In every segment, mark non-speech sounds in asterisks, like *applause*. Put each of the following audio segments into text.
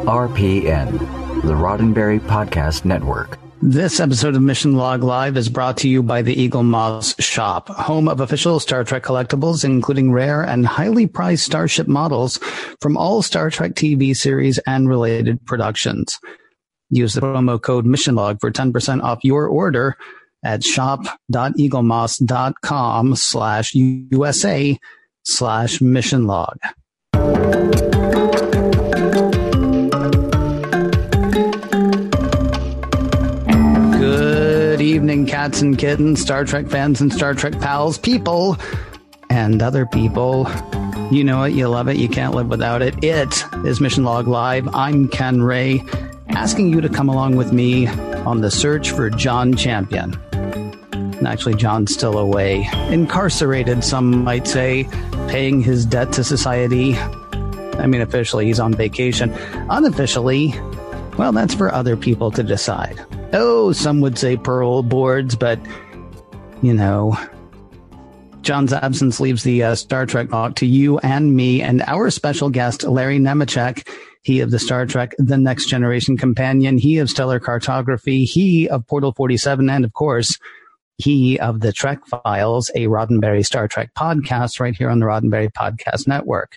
RPN, the Roddenberry Podcast Network. This episode of Mission Log Live is brought to you by the Eaglemoss Shop, home of official Star Trek collectibles, including rare and highly prized Starship models from all Star Trek TV series and related productions. Use the promo code MissionLog for 10% off your order at shop.eaglemoss.com slash USA slash mission log. Evening, cats and kittens, Star Trek fans and Star Trek pals, people and other people. You know it, you love it, you can't live without it. It is Mission Log Live. I'm Ken Ray, asking you to come along with me on the search for John Champion. And actually, John's still away, incarcerated, some might say, paying his debt to society. I mean, officially, he's on vacation. Unofficially, well, that's for other people to decide. Oh, some would say parole boards, but, you know, John's absence leaves the uh, Star Trek talk to you and me and our special guest, Larry Nemecek. He of the Star Trek The Next Generation Companion, he of Stellar Cartography, he of Portal 47, and of course, he of the Trek Files, a Roddenberry Star Trek podcast right here on the Roddenberry Podcast Network.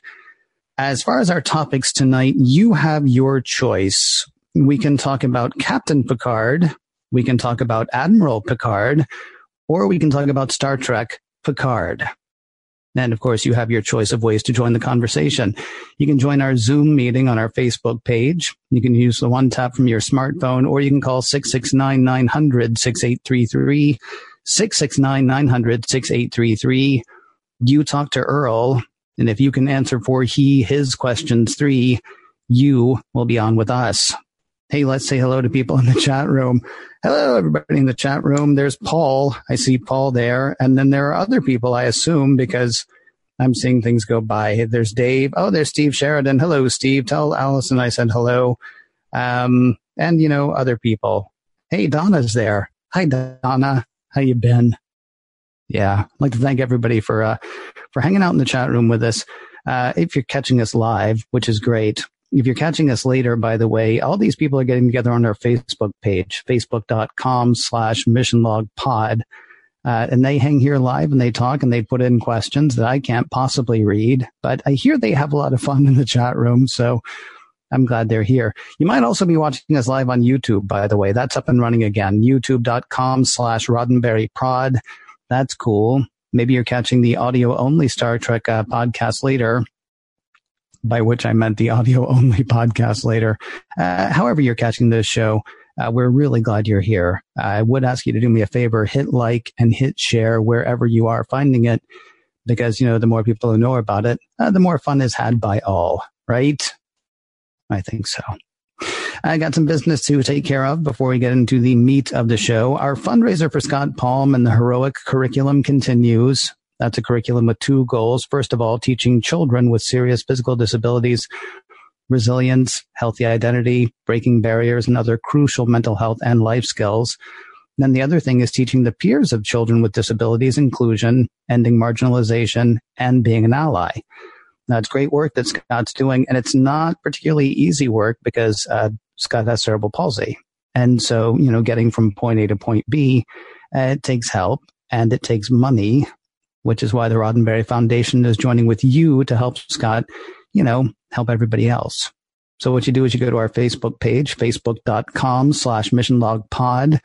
As far as our topics tonight, you have your choice. We can talk about Captain Picard, we can talk about Admiral Picard, or we can talk about Star Trek Picard. And of course, you have your choice of ways to join the conversation. You can join our Zoom meeting on our Facebook page. You can use the one tap from your smartphone, or you can call 669 900 6833. 669 900 6833. You talk to Earl, and if you can answer for he, his questions three, you will be on with us. Hey, let's say hello to people in the chat room. Hello, everybody in the chat room. There's Paul. I see Paul there. And then there are other people, I assume, because I'm seeing things go by. There's Dave. Oh, there's Steve Sheridan. Hello, Steve. Tell Allison I said hello. Um, and, you know, other people. Hey, Donna's there. Hi, Donna. How you been? Yeah, I'd like to thank everybody for uh, for hanging out in the chat room with us. Uh, if you're catching us live, which is great. If you're catching us later, by the way, all these people are getting together on our Facebook page, facebook.com slash missionlogpod. Uh, and they hang here live and they talk and they put in questions that I can't possibly read, but I hear they have a lot of fun in the chat room. So I'm glad they're here. You might also be watching us live on YouTube, by the way. That's up and running again. YouTube.com slash Roddenberry Prod. That's cool. Maybe you're catching the audio only Star Trek uh, podcast later, by which I meant the audio *laughs* only podcast later. Uh, however, you're catching this show, uh, we're really glad you're here. I would ask you to do me a favor, hit like and hit share wherever you are finding it, because, you know, the more people who know about it, uh, the more fun is had by all, right? I think so. I got some business to take care of before we get into the meat of the show. Our fundraiser for Scott Palm and the heroic curriculum continues. That's a curriculum with two goals. First of all, teaching children with serious physical disabilities resilience, healthy identity, breaking barriers, and other crucial mental health and life skills. Then the other thing is teaching the peers of children with disabilities inclusion, ending marginalization, and being an ally. Now, it's great work that Scott's doing, and it's not particularly easy work because uh, Scott has cerebral palsy. And so, you know, getting from point A to point B, uh, it takes help and it takes money, which is why the Roddenberry Foundation is joining with you to help Scott, you know, help everybody else. So what you do is you go to our Facebook page, facebook.com slash missionlogpod.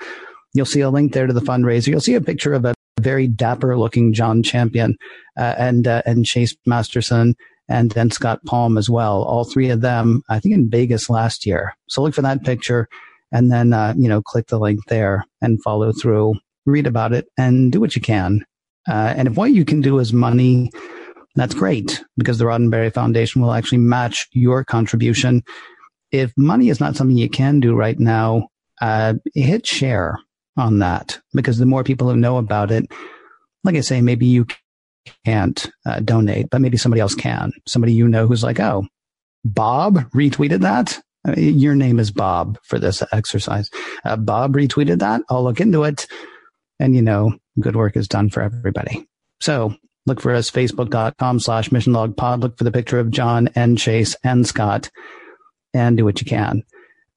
You'll see a link there to the fundraiser. You'll see a picture of a very dapper looking John Champion uh, and uh, and Chase Masterson and then Scott Palm as well. All three of them, I think, in Vegas last year. So look for that picture, and then uh, you know click the link there and follow through, read about it, and do what you can. Uh, and if what you can do is money, that's great because the Roddenberry Foundation will actually match your contribution. If money is not something you can do right now, uh, hit share on that because the more people who know about it, like I say, maybe you can't uh, donate, but maybe somebody else can. Somebody you know who's like, oh, Bob retweeted that. Uh, your name is Bob for this exercise. Uh, Bob retweeted that. I'll look into it. And you know, good work is done for everybody. So look for us, facebook.com slash mission log pod. Look for the picture of John and Chase and Scott and do what you can.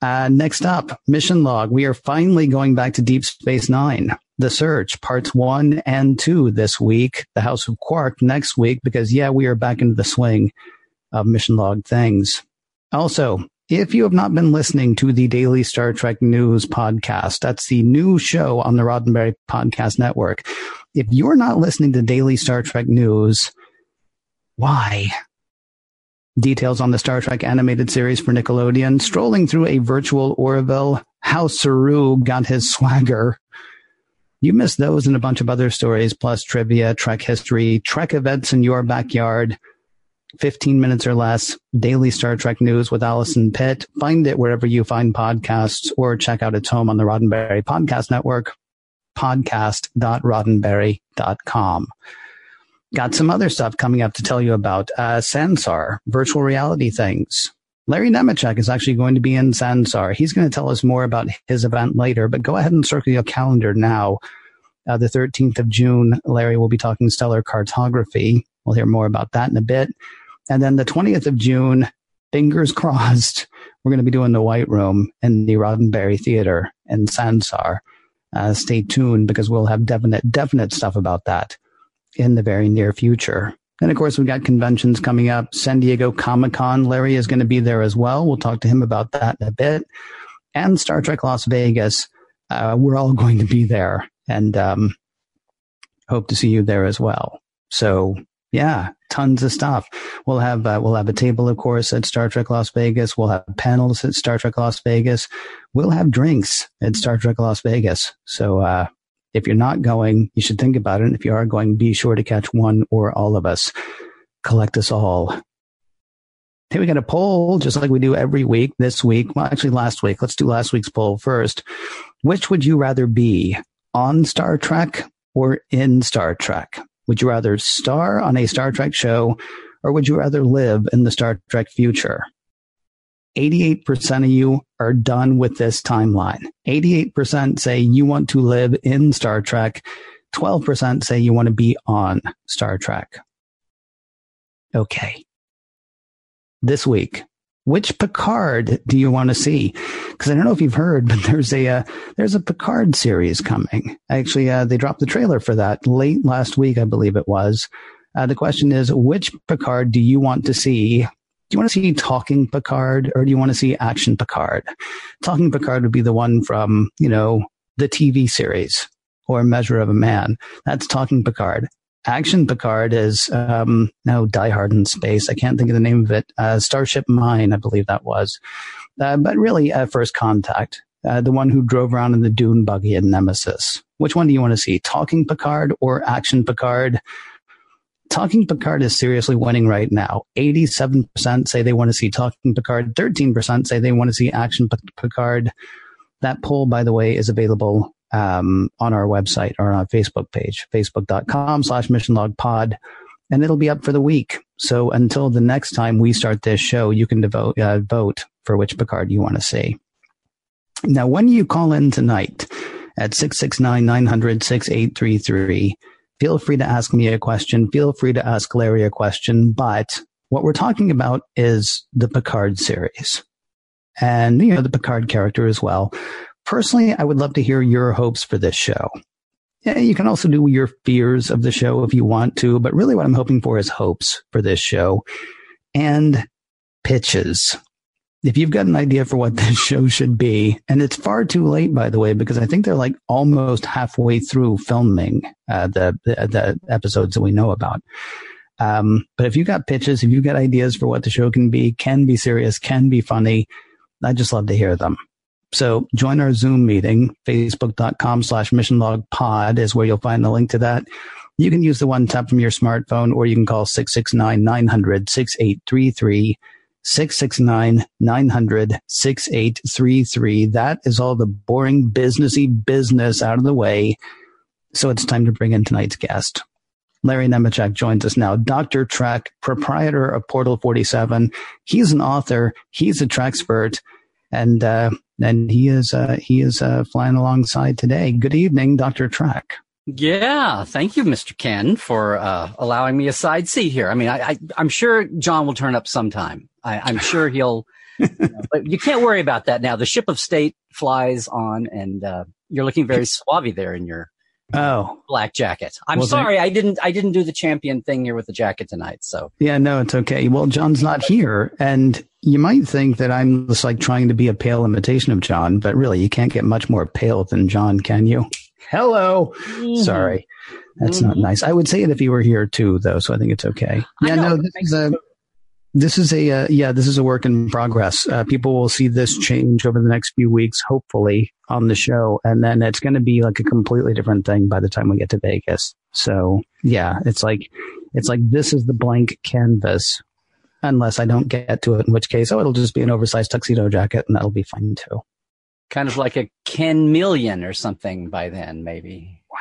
Uh, next up, mission log. We are finally going back to Deep Space Nine. The Search, parts one and two this week. The House of Quark next week, because yeah, we are back into the swing of mission log things. Also, if you have not been listening to the Daily Star Trek News podcast, that's the new show on the Roddenberry Podcast Network. If you're not listening to Daily Star Trek News, why? Details on the Star Trek animated series for Nickelodeon, strolling through a virtual Orville, how Saru got his swagger. You missed those and a bunch of other stories, plus trivia, Trek history, Trek events in your backyard, 15 minutes or less, daily Star Trek news with Allison Pitt. Find it wherever you find podcasts or check out its home on the Roddenberry Podcast Network, podcast.roddenberry.com. Got some other stuff coming up to tell you about. Uh, Sansar, virtual reality things. Larry Nemecek is actually going to be in Sansar. He's going to tell us more about his event later, but go ahead and circle your calendar now. Uh, the 13th of June, Larry will be talking stellar cartography. We'll hear more about that in a bit. And then the 20th of June, fingers *laughs* crossed, we're going to be doing the White Room in the Roddenberry Theater in Sansar. Uh, stay tuned because we'll have definite, definite stuff about that in the very near future. And of course, we've got conventions coming up. San Diego Comic Con. Larry is going to be there as well. We'll talk to him about that in a bit. And Star Trek Las Vegas. Uh, we're all *laughs* going to be there and um, hope to see you there as well. So yeah, tons of stuff. We'll have uh, we'll have a table, of course, at Star Trek Las Vegas. We'll have panels at Star Trek Las Vegas. We'll have drinks at Star Trek Las Vegas. So uh, if you're not going, you should think about it. And if you are going, be sure to catch one or all of us. Collect us all. Hey, we got a poll just like we do every week this week. Well, actually last week. Let's do last week's poll first. Which would you rather be on Star Trek or in Star Trek? Would you rather star on a Star Trek show or would you rather live in the Star Trek future? 88% of you are done with this timeline. 88% say you want to live in Star Trek. 12% say you want to be on Star Trek. Okay. This week, which Picard do you want to see? Because I don't know if you've heard, but *laughs* there's a uh, there's a Picard series coming. Actually, uh, they dropped the trailer for that late last week, I believe it was. Uh, the question is, which Picard do you want to see do you want to see talking Picard or do you want to see action Picard? Talking Picard would be the one from, you know, the TV series or Measure of a Man. That's talking Picard. Action Picard is, um, no, Die Hard in Space. I can't think of the name of it. Uh, Starship Mine, I believe that was. Uh, but really, uh, First Contact. Uh, the one who drove around in the dune buggy in Nemesis. Which one do you want to see? Talking Picard or Action Picard? Talking Picard is seriously winning right now. 87% say they want to see Talking Picard. 13% say they want to see Action Picard. That poll, by the way, is available um, on our website or on our Facebook page, facebook.com slash missionlogpod. And it'll be up for the week. So until the next time we start this show, you can devote, uh, vote for which Picard you want to see. Now, when you call in tonight at 669 900 6833, Feel free to ask me a question. Feel free to ask Larry a question. But what we're talking about is the Picard series and, you know, the Picard character as well. Personally, I would love to hear your hopes for this show. You can also do your fears of the show if you want to, but really what I'm hoping for is hopes for this show and pitches if you've got an idea for what *laughs* this show should be, and it's far too late, by the way, because I think they're like almost halfway through filming uh, the, the, the episodes that we know about. Um, but if you've got pitches, if you've got ideas for what the show can be, can be serious, can be funny, I just love to hear them. So join our Zoom meeting. Facebook.com slash mission log missionlogpod is where you'll find the link to that. You can use the one tap from your smartphone, or you can call 669 900 6833 669 900 6833. That is all the boring businessy business out of the way. So it's time to bring in tonight's guest. Larry Nemecek joins us now. Dr. Trek, proprietor of Portal 47. He's an author. He's a Trek expert. And, uh, and he is, uh, he is, uh, flying alongside today. Good evening, Dr. Trek. Yeah, thank you, Mr. Ken, for uh, allowing me a side seat here. I mean, I, I, am sure John will turn up sometime. I, am sure he'll you *laughs* know, but you can't worry about that now. The ship of state flies on, and uh, you're looking very suave there in your Oh, black jacket. I'm Well, sorry, I didn't. I didn't do the champion thing here with the jacket tonight. So yeah, no, it's okay. Well, John's not here, and you might think that I'm just like trying to be a pale imitation of John, but really, you can't get much more pale than John, can you? Hello. Sorry, that's not Mhm. nice. I would say it if he were here too, though. So I think it's okay. Yeah, no, this is a this is a uh, yeah, this is a work in progress. Uh, people will see this change over the next few weeks, hopefully, on the show, and then it's going to be like a completely different thing by the time we get to Vegas. So yeah, it's like it's like this is the blank canvas. Unless I don't get to it, in which case, oh, it'll just be an oversized tuxedo jacket, and that'll be fine too. kind of like a Ken Million or something by then, maybe. Wow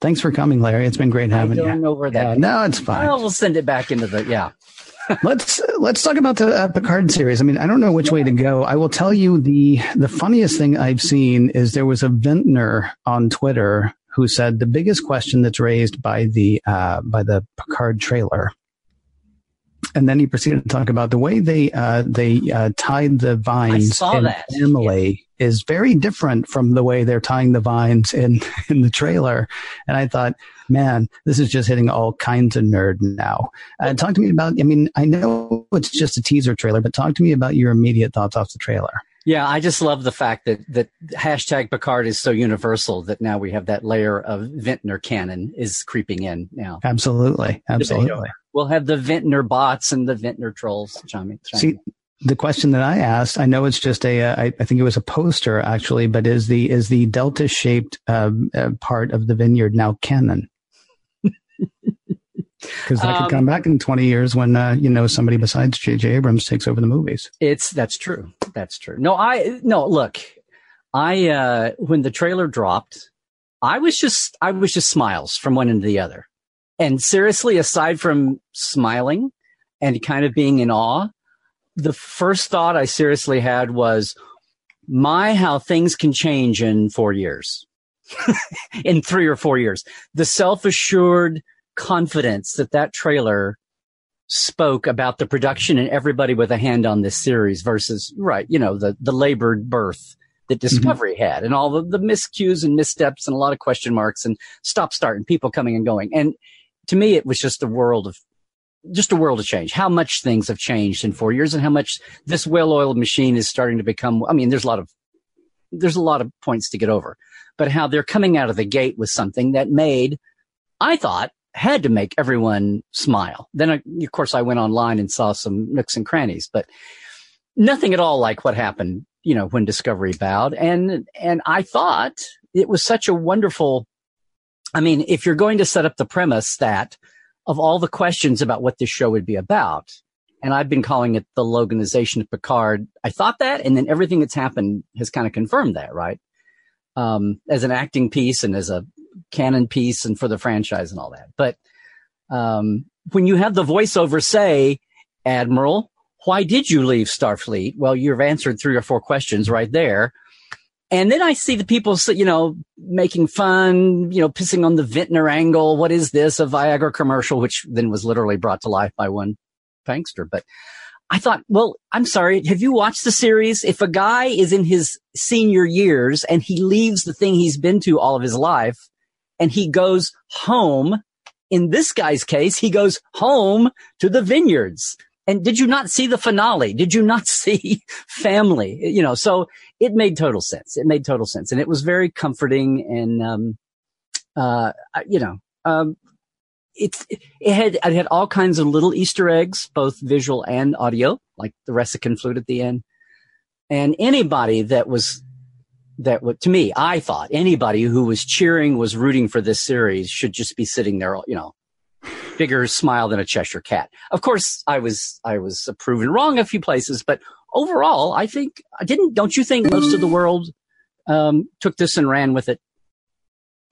thanks for coming, Larry. It's been great I having don't you. know where Yeah, that. no, it's fine. Well, we'll send it back into the yeah. Let's let's talk about the uh, Picard series. I mean, I don't know which way to go. I will tell you the the funniest thing I've seen is there was a vintner on Twitter who said the biggest question that's raised by the uh, by the Picard trailer. And then he proceeded to talk about the way they uh, they uh, tied the vines saw in that. Emily is very different from the way they're tying the vines in *laughs* in the trailer. And I thought, man, this is just hitting all kinds of nerd now. Uh, talk to me about. I mean, I know it's just a teaser trailer, but talk to me about your immediate thoughts off the trailer. Yeah, I just love the fact that that hashtag Picard is so universal that now we have that layer of Vintner canon is creeping in now. Absolutely, absolutely. We'll have the Vintner bots and the Vintner trolls. Chiming, See, the question that I asked, I know it's just a, uh, I, I think it was a poster actually, but is the is the delta shaped um, uh, part of the vineyard now canon? *laughs* Because that Um, could come back in twenty years when uh, you know somebody besides J.J. Abrams takes over the movies. It's that's true. That's true. No, I no look. I uh when the trailer dropped, I was just I was just smiles from one end to the other. And seriously, aside from smiling and kind of being in awe, the first thought I seriously had was, my how things can change in four years. *laughs* in three or four years. The self-assured confidence that that trailer spoke about the production and everybody with a hand on this series versus right you know the the labored birth that mm-hmm. discovery had and all the, the miscues and missteps and a lot of question marks and stop start and people coming and going. And to me it was just a world of just a world of change. How much things have changed in four years and how much this well-oiled machine is starting to become i mean there's a lot of there's a lot of points to get over but how they're coming out of the gate with something that made i thought had to make everyone smile. Then, I, of course, I went online and saw some nooks and crannies, but nothing at all like what happened, you know, when Discovery bowed. And, and I thought it was such a wonderful, I mean, if you're going to set up the premise that of all the questions about what this show would be about, and I've been calling it the Loganization of Picard, I thought that, and then everything that's happened has kind of confirmed that, right? Um, as an acting piece and as a canon piece and for the franchise and all that. But um, when you have the voiceover say, Admiral, why did you leave Starfleet? Well, you've answered three or four questions right there. And then I see the people, you know, making fun, you know, pissing on the Vintner angle. What is this? A Viagra commercial, which then was literally brought to life by one prankster. But I thought, well, I'm sorry. Have you watched the series? If a guy is in his senior years and he leaves the thing he's been to all of his life and he goes home, in this guy's case, he goes home to the vineyards. And did you not see the finale? Did you not *laughs* see family? You know, so it made total sense. It made total sense. And it was very comforting and, um, uh, you know, um, it had, it had all kinds of little Easter eggs, both visual and audio, like the Ressikan flute at the end. And anybody that was, that to me, I thought anybody who was cheering, was rooting for this series should just be sitting there, you know, bigger smile than a Cheshire cat. Of course, I was, I was proven wrong a few places, but overall, I think, I didn't, don't you think most of the world, um, took this and ran with it?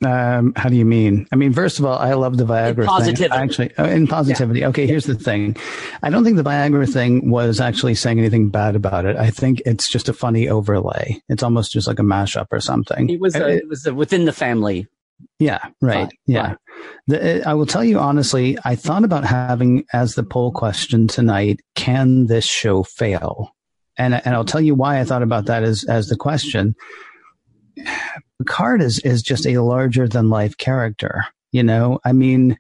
Um, how do you mean? I mean, first of all, I love the Viagra positivity. thing. Actually, oh, in positivity. Okay, here's the thing. I don't think the Viagra thing was actually saying anything bad about it. I think it's just a funny overlay. It's almost just like a mashup or something. It was, a, it was a within the family. Yeah, right. Fine, yeah. fine. The, I will tell you honestly, I thought about having as the poll question tonight, can this show fail? and and I'll tell you why I thought about that as as the question. Picard is is just a larger than life character. You know, I mean,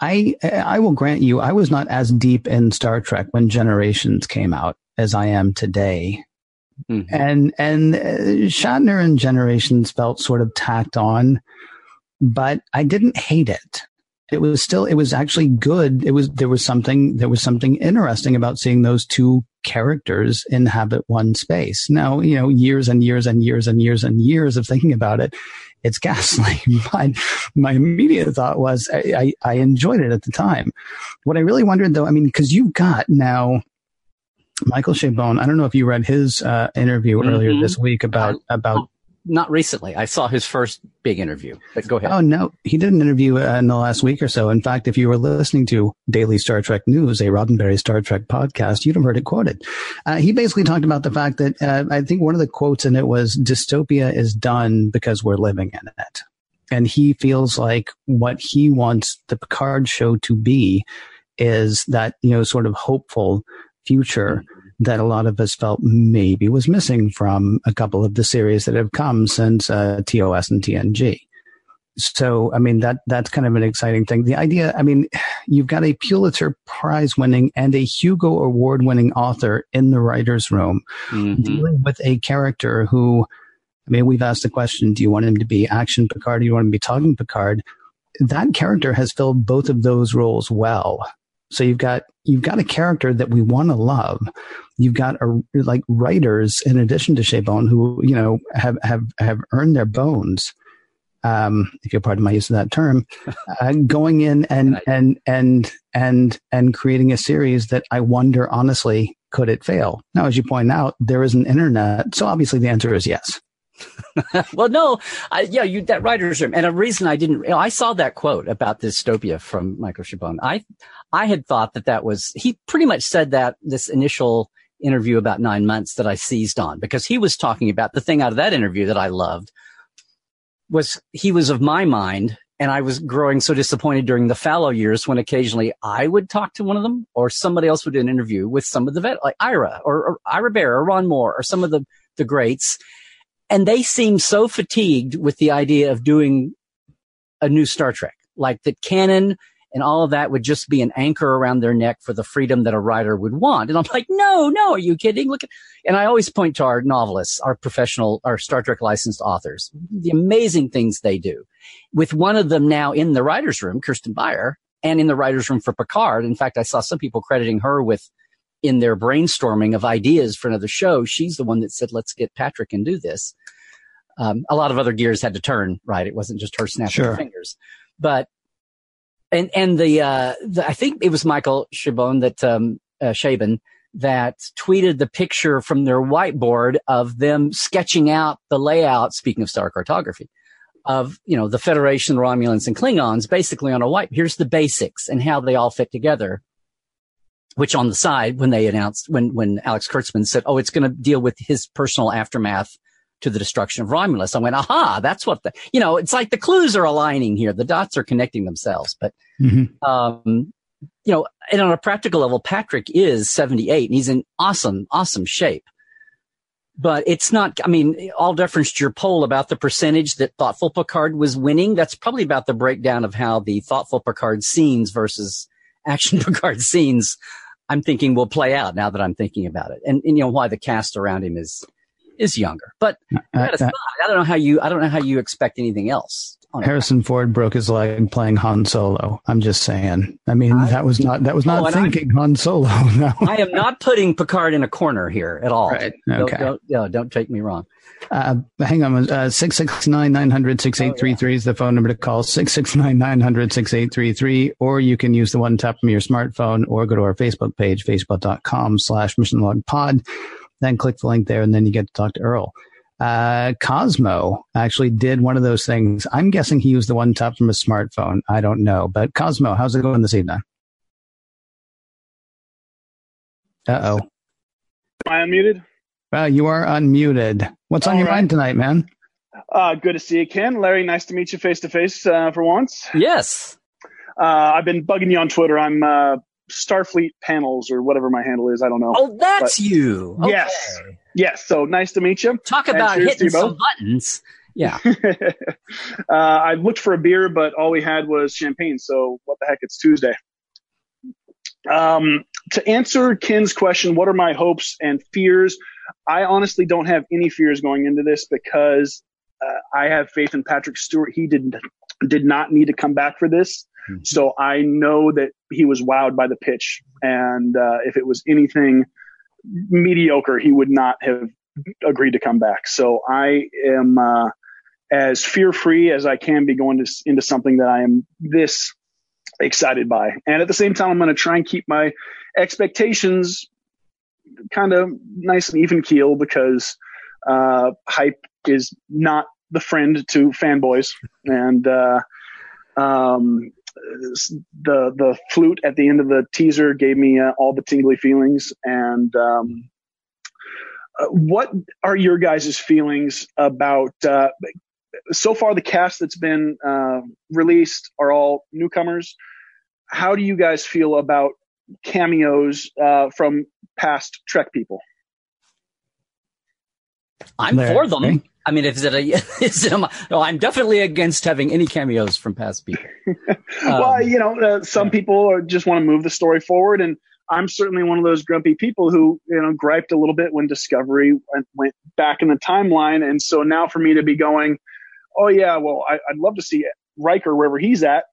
I I will grant you, I was not as deep in Star Trek when Generations came out as I am today. Mm-hmm. And and uh, Shatner and Generations felt sort of tacked on, but I didn't hate it it was still it was actually good. It was there was something there was something interesting about seeing those two characters inhabit one space. Now you know years and years and years and years and years of thinking about it it's *laughs* ghastly but my immediate thought was I, I, I enjoyed it at the time. What i really wondered though i mean because you've got now michael chabon. I don't know if you read his uh, interview mm-hmm. earlier this week about about not recently. I saw his first big interview. But go ahead. Oh no, he did an interview uh, in the last week or so. In fact, if you were listening to Daily Star Trek News, a Roddenberry Star Trek podcast, you'd have heard it quoted. Uh, he basically talked about the fact that uh, I think one of the quotes in it was "Dystopia is done because we're living in it," and he feels like what he wants the Picard show to be is that you know sort of hopeful future. Mm-hmm that a lot of us felt maybe was missing from a couple of the series that have come since uh, TOS and TNG. So, I mean, that, that's kind of an exciting thing. The idea, I mean, *sighs* you've got a Pulitzer Prize winning and a Hugo Award winning author in the writer's room mm-hmm. dealing with a character who, I mean, we've asked the question, do you want him to be action Picard? Do you want him to be talking Picard? That character has filled both of those roles well. So you've got you've got a character that we want to love. You've got a, like writers in addition to Chabon who you know have have have earned their bones. Um, if you'll pardon my use of that term, *laughs* uh, going in and and and and and creating a series that I wonder honestly could it fail? Now, as you point out, there is an internet, so obviously the answer is yes. *laughs* well, no, I, yeah, you that writer's room, and a reason I didn't. You know, I saw that quote about dystopia from Michael Chabon. I, I had thought that that was he pretty much said that this initial interview about nine months that I seized on because he was talking about the thing out of that interview that I loved was he was of my mind and I was growing so disappointed during the fallow years when occasionally I would talk to one of them or somebody else would do an interview with some of the vet, like Ira or, or Ira Behr or Ron Moore or some of the, the greats and they seem so fatigued with the idea of doing a new Star Trek, like that canon and all of that would just be an anchor around their neck for the freedom that a writer would want. And I'm like, no, no, are you kidding? Look at, and I always point to our novelists, our professional, our Star Trek licensed authors, the amazing things they do. With one of them now in the writer's room, Kirsten Beyer, and in the writer's room for Picard. In fact, I saw some people crediting her with in their brainstorming of ideas for another show, she's the one that said, let's get Patrick and do this. Um, a lot of other gears had to turn, right? It wasn't just her snapping sure. her fingers, but, and, and the, uh, the, I think it was Michael Chabon that, um, uh, Chabon that tweeted the picture from their whiteboard of them sketching out the layout, speaking of star cartography, of, you know, the Federation, Romulans and Klingons basically on a white. Here's the basics and how they all fit together which on the side, when they announced, when, when Alex Kurtzman said, oh, it's going to deal with his personal aftermath to the destruction of Romulus. I went, aha, that's what the, you know, it's like the clues are aligning here. The dots are connecting themselves. But, mm-hmm. um, you know, and on a practical level, Patrick is 78 and he's in awesome, awesome shape. But it's not, I mean, all deference to your poll about the percentage that Thoughtful Picard was winning. That's probably about the breakdown of how the Thoughtful Picard scenes versus Action *laughs* Picard scenes I'm thinking will play out now that I'm thinking about it, and, and you know why the cast around him is is younger. But uh, I don't know how you I don't know how you expect anything else. Harrison Ford broke his leg playing Han Solo. I'm just saying. I mean, I, that was not that was not oh, thinking Han Solo. *laughs* No. I am not putting Picard in a corner here at all. Right. Okay. Don't, don't, don't take me wrong. Uh, hang on. Uh, 669 900 6833 is the phone number to call. 669 900 6833. Or you can use the one tap from your smartphone or go to our Facebook page, facebook.com slash mission log pod. Then click the link there and then you get to talk to Earl. Uh, Cosmo actually did one of those things. I'm guessing he used the one top from his smartphone. I don't know. But Cosmo, how's it going this evening? Uh oh. Am I unmuted? Well, you are unmuted. What's All on your right. mind tonight, man? Uh, good to see you, Ken. Larry, nice to meet you face to face for once. Yes. Uh, I've been bugging you on Twitter. I'm uh, Starfleet panels or whatever my handle is. I don't know. Oh, that's but, you. Okay. Yes. Yes. So nice to meet you. Talk about hitting some buttons. Yeah. *laughs* uh, I looked for a beer, but all we had was champagne. So what the heck? It's Tuesday. Um, to answer Ken's question, what are my hopes and fears? I honestly don't have any fears going into this because uh, I have faith in Patrick Stewart. He did did not need to come back for this, mm-hmm. so I know that he was wowed by the pitch. And uh, if it was anything mediocre, he would not have agreed to come back. So I am uh, as fear free as I can be going to, into something that I am this excited by. And at the same time, I'm going to try and keep my expectations kind of nice and even keel because uh, hype is not the friend to fanboys. And uh, um, the the flute at the end of the teaser gave me uh, all the tingly feelings. And um, uh, what are your guys' feelings about? Uh, so far, the cast that's been uh, released are all newcomers. How do you guys feel about cameos uh, from past Trek people? I'm for them. I mean, is it a, *laughs* is it a, no, I'm definitely against having any cameos from past people. *laughs* well, um, you know, uh, some people just want to move the story forward. And I'm certainly one of those grumpy people who, you know, griped a little bit when Discovery went, went back in the timeline. And so now for me to be going, oh, yeah, well, I, would love to see Riker wherever he's at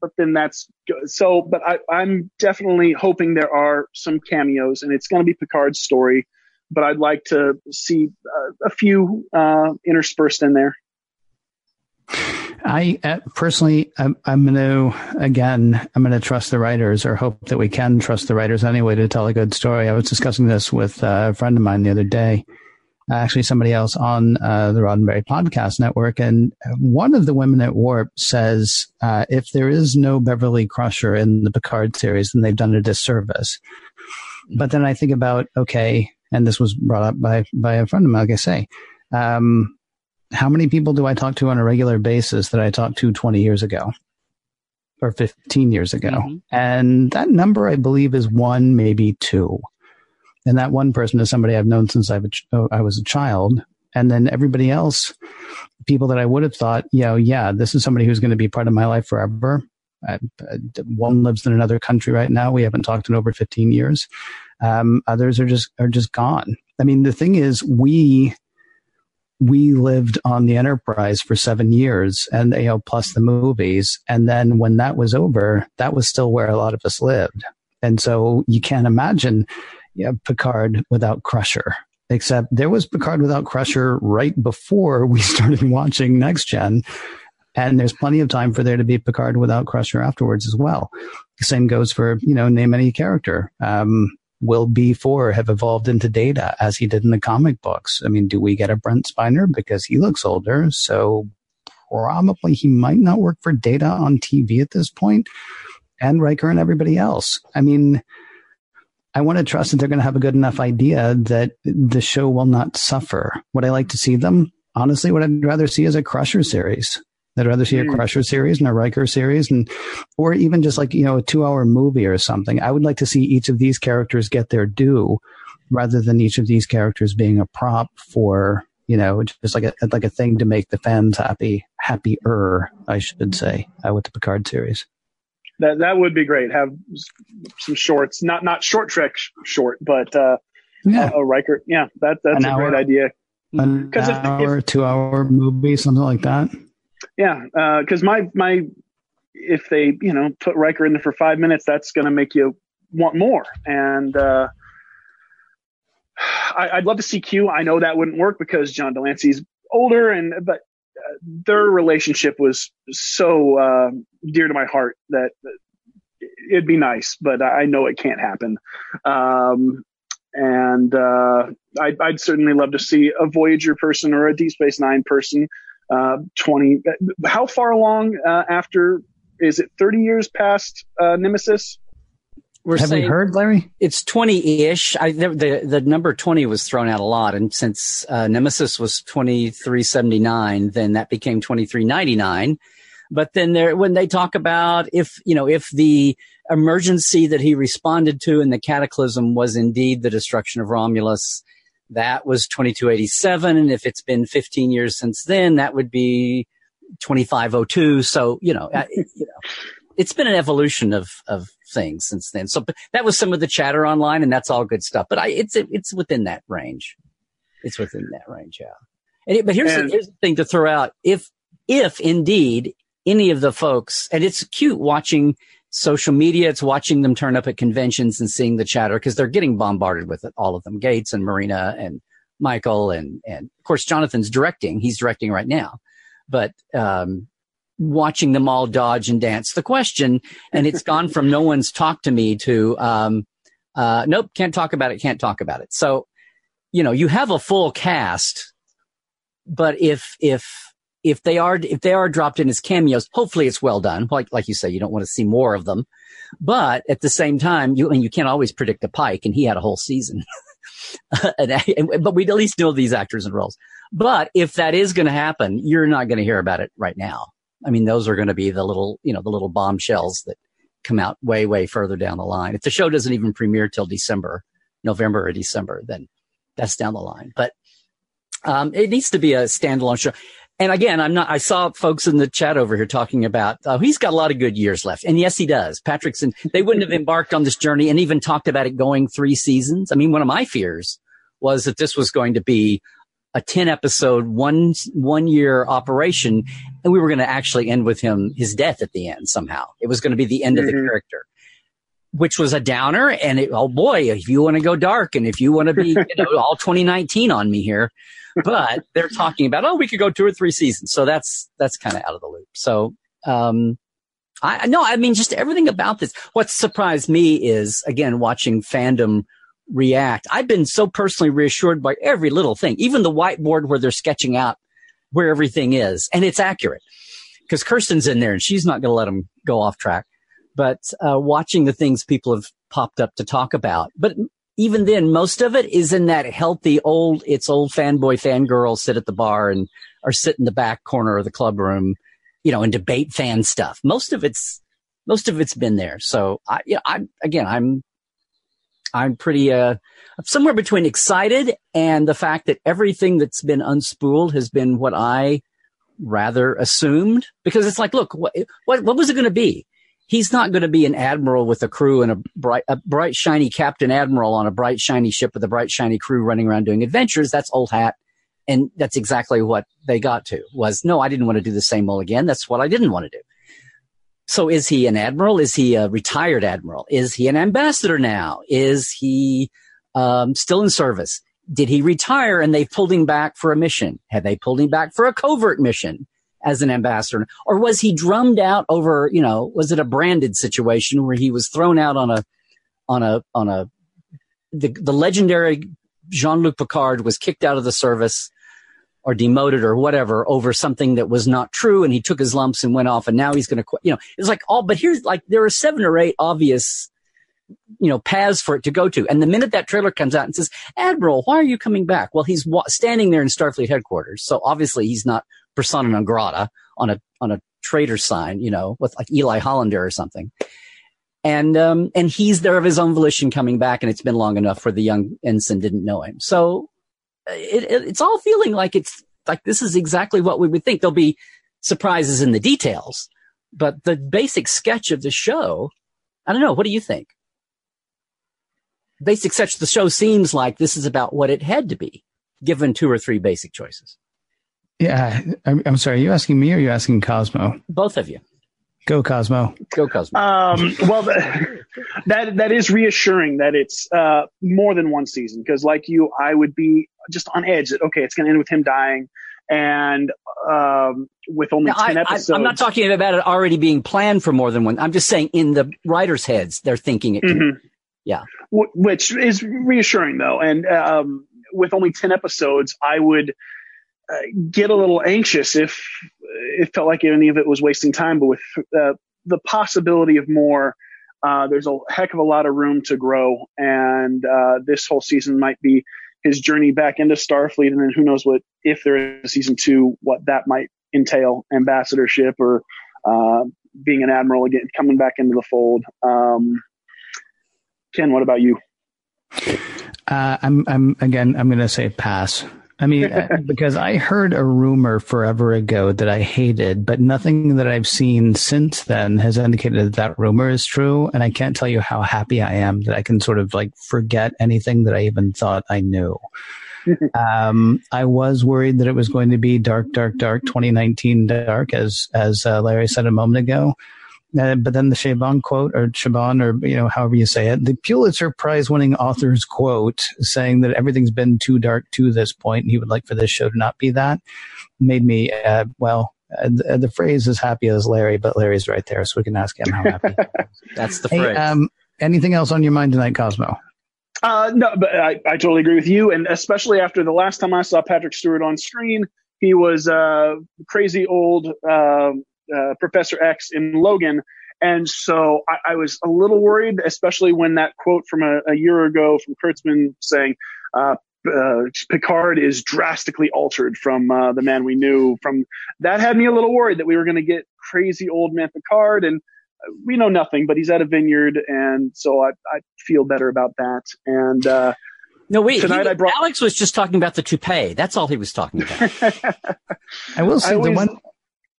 but then that's so. But I, I'm definitely hoping there are some cameos, and it's going to be Picard's story. But I'd like to see uh, a few uh, interspersed in there. I uh, personally, I'm, I'm going to again, I'm going to trust the writers, or hope that we can trust the writers anyway to tell a good story. I was discussing this with a friend of mine the other day, actually somebody else on uh, the Roddenberry podcast network. And one of the women at Warp says uh, if there is no Beverly Crusher in the Picard series, then they've done a disservice. But then I think about, okay, and this was brought up by, by a friend of mine, like I say, um, how many people do I talk to on a regular basis that I talked to 20 years ago? Or 15 years ago. Mm-hmm. And that number, I believe, is one, maybe two. And that one person is somebody I've known since I've, I was a child. And then everybody else, people that I would have thought, you know, yeah, this is somebody who's going to be part of my life forever. I, one lives in another country right now. We haven't talked in over 15 years. Um, others are just, are just gone. I mean, the thing is, we, we lived on the Enterprise for seven years and, you know, plus the movies. And then when that was over, that was still where a lot of us lived. And so you can't imagine yeah, Picard without Crusher. Except there was Picard without Crusher right before we *laughs* started watching Next Gen. And there's plenty of time for there to be Picard without Crusher afterwards as well. The same goes for, you know, name any character. Um, will B4 have evolved into data as he did in the comic books? I mean, do we get a Brent Spiner because he looks older? So probably he might not work for data on TV at this point and Riker and everybody else. I mean, I want to trust that they're going to have a good enough idea that the show will not suffer. Would I like to see them? Honestly, what I'd rather see is a Crusher series. I'd rather see a hmm. Crusher series and a Riker series and, or even just like, you know, a two hour movie or something. I would like to see each of these characters get their due rather than each of these characters being a prop for, you know, just like a, like a thing to make the fans happy, happier, I should say, uh, with the Picard series. That that would be great. Have some shorts, not not short trek short, but uh, yeah. a, a Riker. Yeah, that that's An a hour, great idea. An hour, if, two hour movie, something like that. Yeah, because uh, my my if they you know put Riker in there for five minutes, that's going to make you want more. And uh, I, would love to see Q. I know that wouldn't work because John de Lancie's older, and but their relationship was so uh, dear to my heart that it'd be nice, but I know it can't happen. Um, and uh, I'd, I'd, certainly love to see a Voyager person or a Deep Space Nine person. Uh, Twenty. How far along uh, after? Is it thirty years past uh, Nemesis? We're Have we heard, Larry? It's 20-ish. I, the, the, the number 20 was thrown out a lot. And since uh, Nemesis was 2379, then that became 2399. But then there, when they talk about if, you know, if the emergency that he responded to in the cataclysm was indeed the destruction of Romulus, that was 2287. And if it's been 15 years since then, that would be 2502. So, you know, you know, it's been an evolution of, of things since then. So that was some of the chatter online and that's all good stuff. But I, it's, it's within that range. It's within that range. Yeah. It, but here's, and, the, here's the thing to throw out. If, if indeed any of the folks, and it's cute watching social media, it's watching them turn up at conventions and seeing the chatter because they're getting bombarded with it, all of them, Gates and Marina and Michael and, and of course, Jonathan's directing. He's directing right now, but, um, watching them all dodge and dance the question. And it's gone from no one's talked to me to, um, uh, nope, can't talk about it, can't talk about it. So, you know, you have a full cast, but if, if, if they are, if they are dropped in as cameos, hopefully it's well done. Like, like you say, you don't want to see more of them, but at the same time, you, and you can't always predict a Pike and he had a whole season. *laughs* and, and, but we at least know these actors and roles. But if that is going to happen, you're not going to hear about it right now. I mean, those are going to be the little, you know, the little bombshells that come out way, way further down the line. If the show doesn't even premiere till December, November or December, then that's down the line. But um, it needs to be a standalone show. And again, I'm not, I saw folks in the chat over here talking about, oh, he's got a lot of good years left. And yes, he does. Patrickson, they wouldn't have embarked on this journey and even talked about it going three seasons. I mean, one of my fears was that this was going to be a 10 episode, one, one year operation. And we were going to actually end with him, his death at the end somehow. It was going to be the end mm-hmm. of the mm-hmm. character, which was a downer. And it, oh boy, if you want to go dark and if you want to be, you know, all 2019 on me here, but they're talking about, oh, we could go two or three seasons. So that's, that's kind of out of the loop. So, um, I no, I mean, just everything about this. What surprised me is again, watching fandom react. I've been so personally reassured by every little thing, even the whiteboard where they're sketching out where everything is. And it's accurate because Kirsten's in there and she's not going to let them go off track. But uh, watching the things people have popped up to talk about. But even then, most of it is in that healthy old, it's old fanboy fangirl sit at the bar and or sit in the back corner of the club room, you know, and debate fan stuff. Most of it's, most of it's been there. So I, you know, I, again, I'm I'm pretty uh, somewhere between excited and the fact that everything that's been unspooled has been what I rather assumed because it's like, look, what what, what was it going to be? He's not going to be an admiral with a crew and a bright, a bright, shiny captain admiral on a bright, shiny ship with a bright, shiny crew running around doing adventures. That's old hat. And that's exactly what they got to was, no, I didn't want to do the same old again. That's what I didn't want to do. So is he an admiral? Is he a retired admiral? Is he an ambassador now? Is he um, still in service? Did he retire and they pulled him back for a mission? Had they pulled him back for a covert mission as an ambassador? Or was he drummed out over, you know, was it a branded situation where he was thrown out on a, on a, on a, the, the legendary Jean-Luc Picard was kicked out of the service or demoted or whatever over something that was not true and he took his lumps and went off and now he's going to. You know, it's like all, but here's like, there are seven or eight obvious, you know, paths for it to go to. And the minute that trailer comes out and says, Admiral, why are you coming back? Well, he's wa- standing there in Starfleet headquarters. So obviously he's not persona non grata on a, on a traitor sign, you know, with like Eli Hollander or something. And, um, and he's there of his own volition coming back and it's been long enough where the young ensign didn't know him. So it, it, it's all feeling like it's like this is exactly what we would think. There'll be surprises in the details, but the basic sketch of the show, I don't know. What do you think? Basic sketch of the show seems like this is about what it had to be, given two or three basic choices. Yeah, I'm, I'm sorry. Are you asking me or are you asking Cosmo? Both of you. Go Cosmo. Go Cosmo. Um, well, that that is reassuring that it's uh, more than one season because, like you, I would be just on edge that okay, it's going to end with him dying, and um, with only ten I, episodes. I, am not talking about it already being planned for more than one. I'm just saying in the writers' heads, they're thinking it. Mm-hmm. Yeah, w- which is reassuring though, and um, with only ten episodes, I would get a little anxious if it felt like any of it was wasting time. But with uh, the possibility of more, uh, there's a heck of a lot of room to grow, and uh, this whole season might be his journey back into Starfleet, and then who knows what if there is a season two, what that might entail, ambassadorship or uh, being an admiral again, coming back into the fold. Um, Ken, what about you? Uh, I'm, I'm again. I'm going to say pass. I mean, *laughs* uh, because I heard a rumor forever ago that I hated, but nothing that I've seen since then has indicated that that rumor is true. And I can't tell you how happy I am that I can sort of like forget anything that I even thought I knew. *laughs* um, I was worried that it was going to be dark, dark, dark 2019 dark, as as uh, Larry said a moment ago. Uh, but then the Chabon quote, or Chabon, or you know, however you say it, the Pulitzer Prize-winning author's quote, saying that everything's been too dark to this point, and he would like for this show to not be that, made me uh, well. Uh, the, the, phrase is happy as Larry, but Larry's right there, so we can ask him how happy. *laughs* That's the phrase. Hey, um, anything else on your mind tonight, Cosmo? Uh, no, but I, I totally agree with you, and especially after the last time I saw Patrick Stewart on screen, he was uh, crazy old um, uh, Professor X in Logan. And so I, I, was a little worried, especially when that quote from a, a year ago from Kurtzman saying, uh, uh, Picard is drastically altered from uh, the man we knew. From that had me a little worried that we were going to get crazy old man Picard, and uh, we know nothing. But he's at a vineyard, and so I, I feel better about that. And uh, no, wait. Tonight he, I brought Alex was just talking about the toupee. That's all he was talking about. *laughs* I will say I always, the one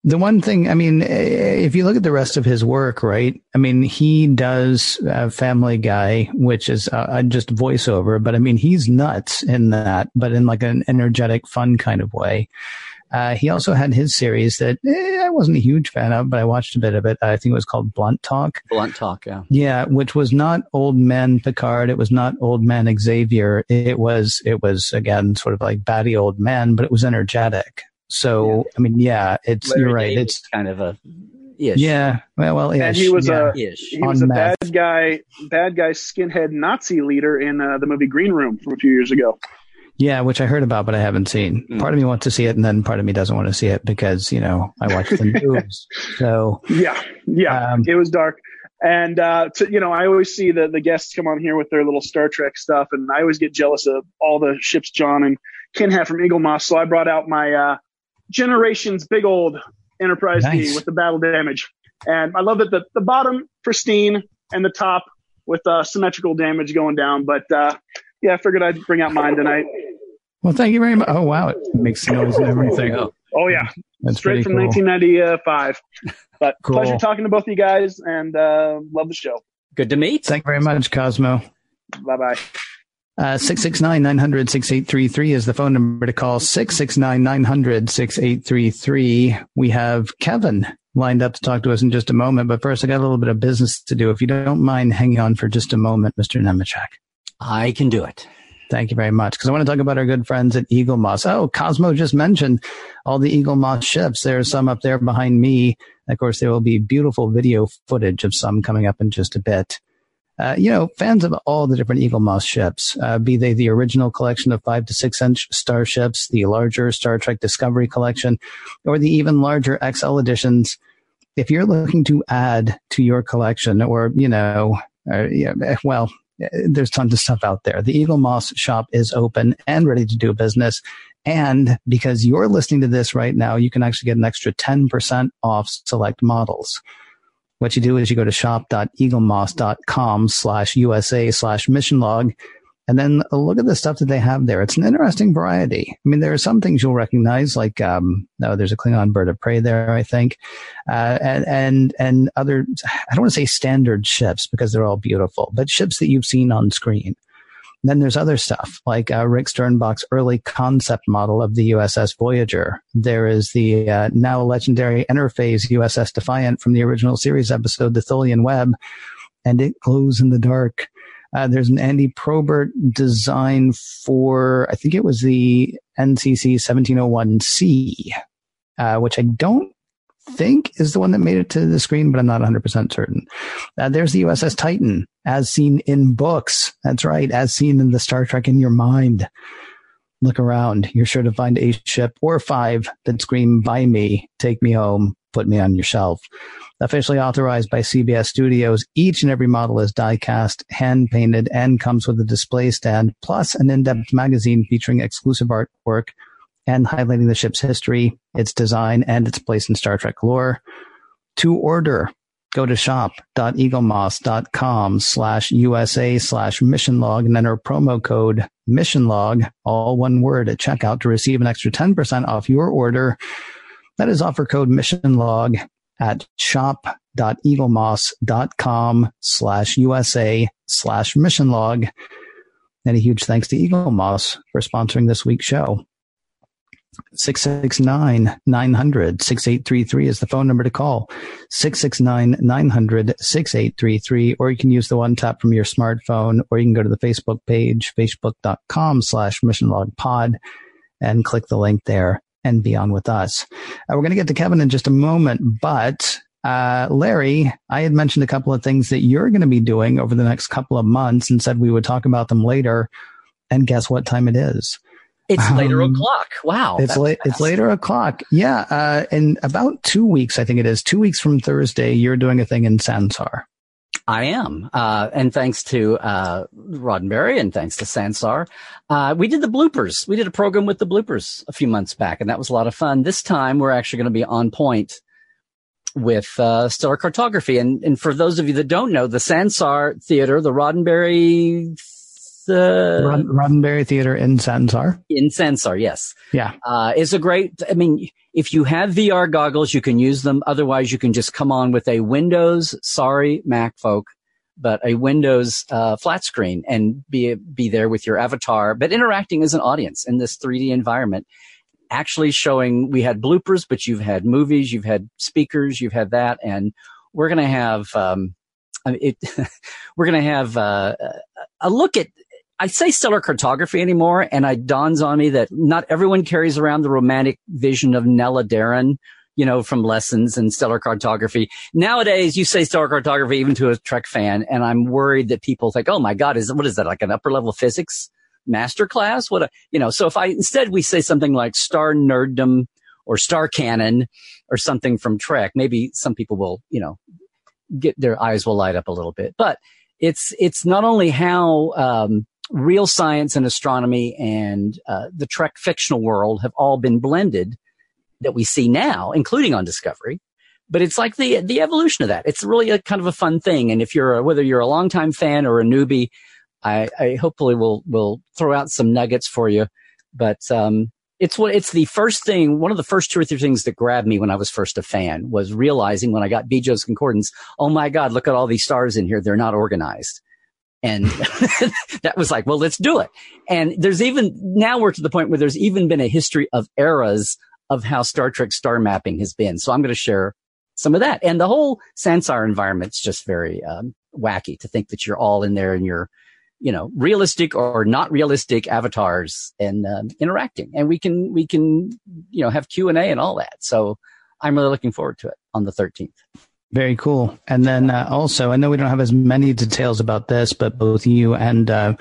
the one thing, I mean, eh, if you look at the rest of his work, right? I mean, he does uh, Family Guy, which is uh, just voiceover, but I mean, he's nuts in that, but in like an energetic, fun kind of way. Uh, he also had his series that eh, I wasn't a huge fan of, but I watched a bit of it. I think it was called Blunt Talk. Blunt Talk, yeah. Yeah, which was not Old Man Picard. It was not Old Man Xavier. It was, it was again sort of like batty old man, but it was energetic. So yeah. I mean, yeah, it's Larry you're right. Davis it's kind of a ish. Yeah, well, well, ish. and he was yeah. a ish. he was a bad guy, bad guy skinhead Nazi leader in uh, the movie Green Room from a few years ago. Yeah, which I heard about, but I haven't seen. Mm. Part of me wants to see it, and then part of me doesn't want to see it because you know I watch the *laughs* news. So yeah, yeah, um, it was dark. And uh, to, you know, I always see the the guests come on here with their little Star Trek stuff, and I always get jealous of all the ships John and Ken have from Eaglemoss. So I brought out my uh, generations big old Enterprise nice. D with the battle damage. And I love that the, the bottom pristine and the top with uh, symmetrical damage going down. But uh, yeah, I figured I'd bring out mine tonight. Well, thank you very much. Oh, wow. It makes noise and everything. Oh, oh yeah. That's Straight from cool. 1995. But cool. pleasure talking to both of you guys and uh, love the show. Good to meet. Thank you very much, Cosmo. Bye bye. Uh, 669-900-6833 is the phone number to call. 669-900-6833. We have Kevin lined up to talk to us in just a moment. But first, I got a little bit of business to do. If you don't mind hanging on for just a moment, Mr. Nemecek. I can do it. Thank you very much. Because I want to talk about our good friends at Eaglemoss. Oh, Cosmo just mentioned all the Eaglemoss ships. There's some up there behind me. Of course, there will be beautiful video footage of some coming up in just a bit. Uh, you know, fans of all the different Eagle Eaglemoss ships, uh, be they the original collection of five to six inch starships, the larger Star Trek Discovery collection, or the even larger XL editions. If you're looking to add to your collection or, you know, uh, yeah, well, there's tons of stuff out there. The Eagle Eaglemoss shop is open and ready to do business. And because you're listening to this right now, you can actually get an extra 10% off select models. What you do is you go to shop.eaglemoss.com slash USA slash mission log and then look at the stuff that they have there. It's an interesting variety. I mean, there are some things you'll recognize, like um, no, there's a Klingon bird of prey there, I think, uh, and and and other. I don't want to say standard ships because they're all beautiful, but ships that you've seen on screen. Then there's other stuff like uh, Rick Sternbach's early concept model of the USS Voyager. There is the uh, now legendary interface USS Defiant from the original series episode, The Tholian Web, and it glows in the dark. Uh, there's an Andy Probert design for, I think it was the NCC 1701C, uh, which I don't think is the one that made it to the screen, but I'm not 100% certain. Uh, there's the USS Titan, as seen in books. That's right, as seen in the Star Trek in your mind. Look around. You're sure to find a ship or five that scream, Buy me, take me home, put me on your shelf. Officially authorized by CBS Studios, each and every model is die cast, hand painted, and comes with a display stand, plus an in depth magazine featuring exclusive artwork and highlighting the ship's history, its design, and its place in Star Trek lore. To order, go to shop.eaglemoss.com slash USA slash mission log and enter promo code mission log, all one word at checkout to receive an extra 10% off your order. That is offer code mission log at shop.eaglemoss.com slash USA slash mission log. And a huge thanks to Eaglemoss for sponsoring this week's show. 669 900 6833 is the phone number to call. 669 900 6833, or you can use the one tap from your smartphone, or you can go to the Facebook page, facebook.com slash mission log pod, and click the link there and be on with us. Uh, we're going to get to Kevin in just a moment, but uh, Larry, I had mentioned a couple of things that you're going to be doing over the next couple of months and said we would talk about them later. And guess what time it is? It's later um, o'clock. Wow. It's late. It's later o'clock. Yeah. Uh, in about two weeks, I think it is two weeks from Thursday, you're doing a thing in Sansar. I am. Uh, and thanks to, uh, Roddenberry and thanks to Sansar, uh, we did the bloopers. We did a program with the bloopers a few months back and that was a lot of fun. This time we're actually going to be on point with, uh, stellar cartography. And, and for those of you that don't know, the Sansar Theater, the Roddenberry the Rod- Roddenberry Theater in Sansar. In Sansar, yes. Yeah. Uh, is a great, I mean, if you have VR goggles, you can use them. Otherwise, you can just come on with a Windows, sorry, Mac folk, but a Windows uh, flat screen and be be there with your avatar, but interacting as an audience in this 3D environment. Actually showing we had bloopers, but you've had movies, you've had speakers, you've had that, and we're going to have um, it, *laughs* we're going to have uh, a look at I say stellar cartography anymore, and it dawns on me that not everyone carries around the romantic vision of Nella Daren, you know, from lessons and stellar cartography. Nowadays, you say stellar cartography even to a Trek fan, and I'm worried that people think, "Oh my God, is what is that like an upper level physics master class?" What a you know. So if I instead we say something like star nerddom or star canon or something from Trek, maybe some people will you know get their eyes will light up a little bit, but. It's it's not only how um, real science and astronomy and uh, the Trek fictional world have all been blended that we see now, including on Discovery. But it's like the the evolution of that. It's really a kind of a fun thing. And if you're a, whether you're a longtime fan or a newbie, I, I hopefully will will throw out some nuggets for you. But um, it's what it's the first thing. One of the first two or three things that grabbed me when I was first a fan was realizing when I got Bjo's Concordance. Oh my God! Look at all these stars in here. They're not organized. And *laughs* that was like, well, let's do it. And there's even, now we're to the point where there's even been a history of eras of how Star Trek star mapping has been. So I'm going to share some of that. And the whole Sansar environment's just very um, wacky to think that you're all in there and you're, you know, realistic or not realistic avatars and um, interacting. And we can, we can, you know, have Q and A and all that. So I'm really looking forward to it on the 13th. Very cool. And then uh, also, I know we don't have as many details about this, but both you and, uh,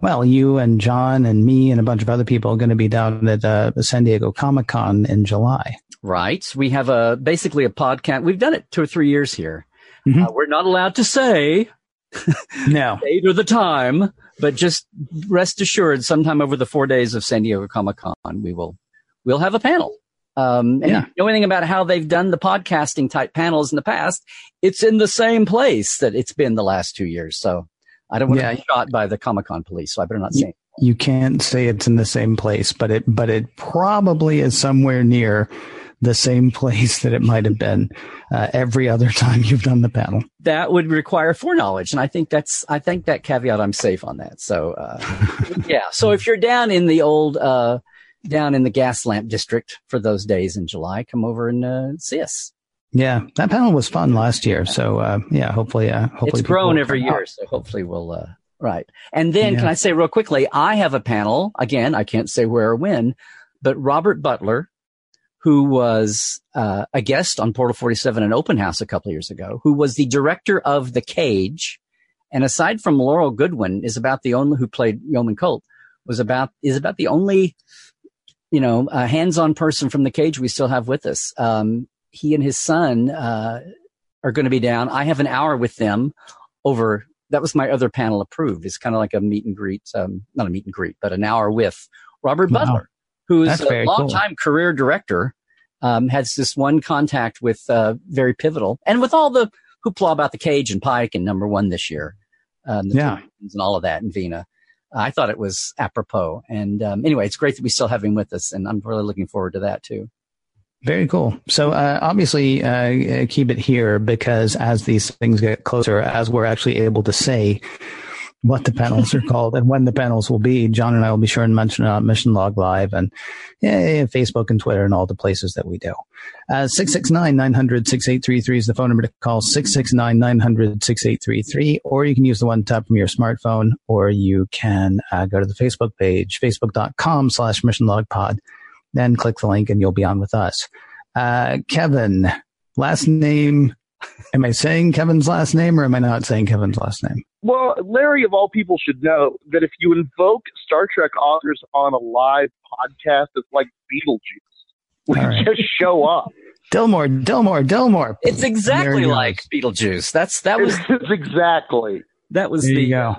well, you and John and me and a bunch of other people are going to be down at uh, San Diego Comic Con in July. Right. We have a basically a podcast. We've done it two or three years here. Mm-hmm. Uh, we're not allowed to say *laughs* no date or the time, but just rest assured, sometime over the four days of San Diego Comic Con, we will we'll have a panel. Um, and yeah. you know anything about how they've done the podcasting type panels in the past, it's in the same place that it's been the last two years. So I don't want yeah. to be shot by the Comic Con police, so I better not say. You can't say it's in the same place, but it but it probably is somewhere near the same *laughs* place that it might have been uh, every other time you've done the panel. That would require foreknowledge, and I think that's I think that caveat I'm safe on that. So uh, *laughs* yeah, so if you're down in the old uh, down in the Gaslamp district for those days in July, come over and uh, see us. Yeah, that panel was fun last year. So uh, yeah, hopefully, uh, hopefully it's grown every year. Out. So hopefully we'll uh, right. And then yeah. can I say real quickly, I have a panel again. I can't say where or when, but Robert Butler, who was uh, a guest on Portal Forty Seven and Open House a couple years ago, who was the director of The Cage, and aside from Laurel Goodwin, is about the only who played Yeoman Colt was about is about the only you know, a hands-on person from the cage we still have with us. Um, he and his son uh, are going to be down. I have an hour with them over. That was my other panel approved. It's kind of like a meet and greet, um, not a meet and greet, but an hour with Robert wow. Butler, who's That's a longtime cool. career director um, has this one contact with uh, very pivotal, and with all the hoopla about the cage and Pike and number one this year, um, yeah, and all of that in Vina. I thought it was apropos. And um, anyway, it's great that we still have him with us, and I'm really looking forward to that too. Very cool. So uh, obviously, uh, keep it here because as these things get closer, as we're actually able to say what the panels are called and when the panels will be, John and I will be sure and mention it on Mission Log Live and yeah, Facebook and Twitter and all the places that we do. Uh, 669-900-6833 is the phone number to call, 669-900-6833, or you can use the one tap from your smartphone, or you can uh, go to the Facebook page, facebook.com slash Mission Log Pod then click the link and you'll be on with us. Uh, Kevin, last name. Am I saying Kevin's last name or am I not saying Kevin's last name? Well, Larry, of all people, should know that if you invoke Star Trek authors on a live podcast, it's like Beetlejuice. We right. just show up. Dilmore, Dilmore, Dilmore. It's exactly like Beetlejuice. That's that was *laughs* it's exactly that was there the you go.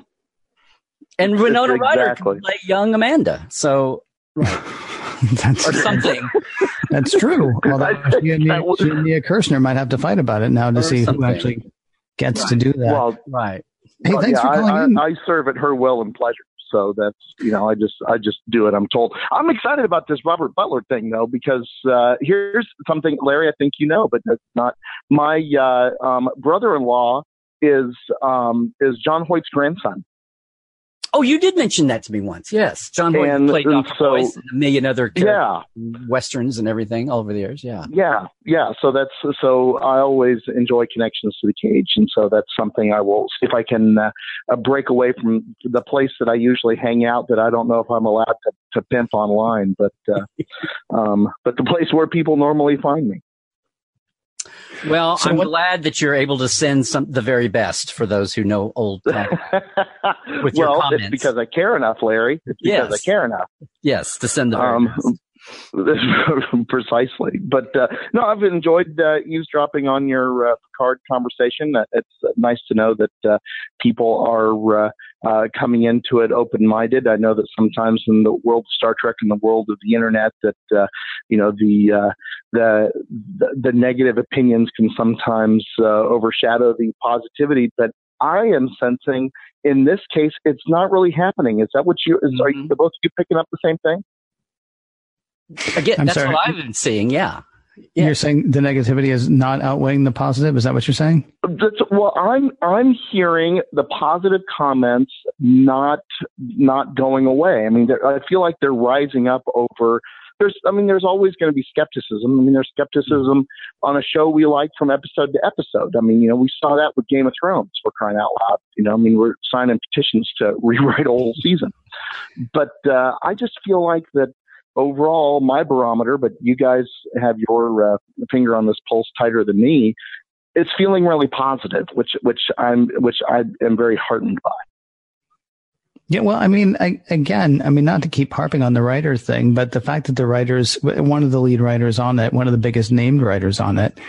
And Winona exactly. Ryder can play young Amanda. So. *laughs* That's or something. *laughs* That's true. Although she and, Mia, she and Mia Kirshner might have to fight about it now to or see something. who actually gets right. to do that. Well, right. Hey, thanks yeah, for calling I, I, I, serve at her will and pleasure. So that's you know I just I just do it. I'm told. I'm excited about this Robert Butler thing though because uh, here's something, Larry. I think you know, but that's not my uh, um, brother-in-law is um, is John Hoyt's grandson. Oh, you did mention that to me once. Yes, John Boyd and, played and so, Boyce and a million other yeah westerns and everything all over the years. Yeah, yeah, yeah. So that's so I always enjoy connections to the cage, and so that's something I will see if I can uh, uh, break away from the place that I usually hang out. That I don't know if I'm allowed to, to pimp online, but uh, *laughs* um, but the place where people normally find me. Well, so I'm what, glad that you're able to send some the very best for those who know old *laughs* with well, your comments. It's because I care enough, Larry. It's because yes. I care enough. Yes, to send the very um, *laughs* *laughs* precisely. But uh, no, I've enjoyed uh, eavesdropping on your uh, Picard conversation. Uh, it's uh, nice to know that uh, people are Uh, coming into it open-minded. I know that sometimes in the world of Star Trek and the world of the internet, that uh, you know the, uh, the, the the negative opinions can sometimes overshadow the positivity. But I am sensing in this case, it's not really happening. Is that what you? Is, mm-hmm. Are you, both of you picking up the same thing? Again, I'm that's sorry. what I've been seeing. Yeah. Yeah. You're saying the negativity is not outweighing the positive. Is that what you're saying? That's, well, I'm I'm hearing the positive comments not not going away. I mean, I feel like they're rising up over. There's, I mean, there's always going to be skepticism. I mean, there's skepticism on a show we like from episode to episode. I mean, you know, we saw that with Game of Thrones. We're crying out loud. You know, I mean, we're signing petitions to *laughs* rewrite a whole season. But uh, I just feel like that overall, my barometer, but you guys have your uh, finger on this pulse tighter than me. It's feeling really positive, which which I'm which I am very heartened by. Yeah, well, I mean, I, again, I mean, not to keep harping on the writer thing, but the fact that the writers, one of the lead writers on it, one of the biggest named writers on it,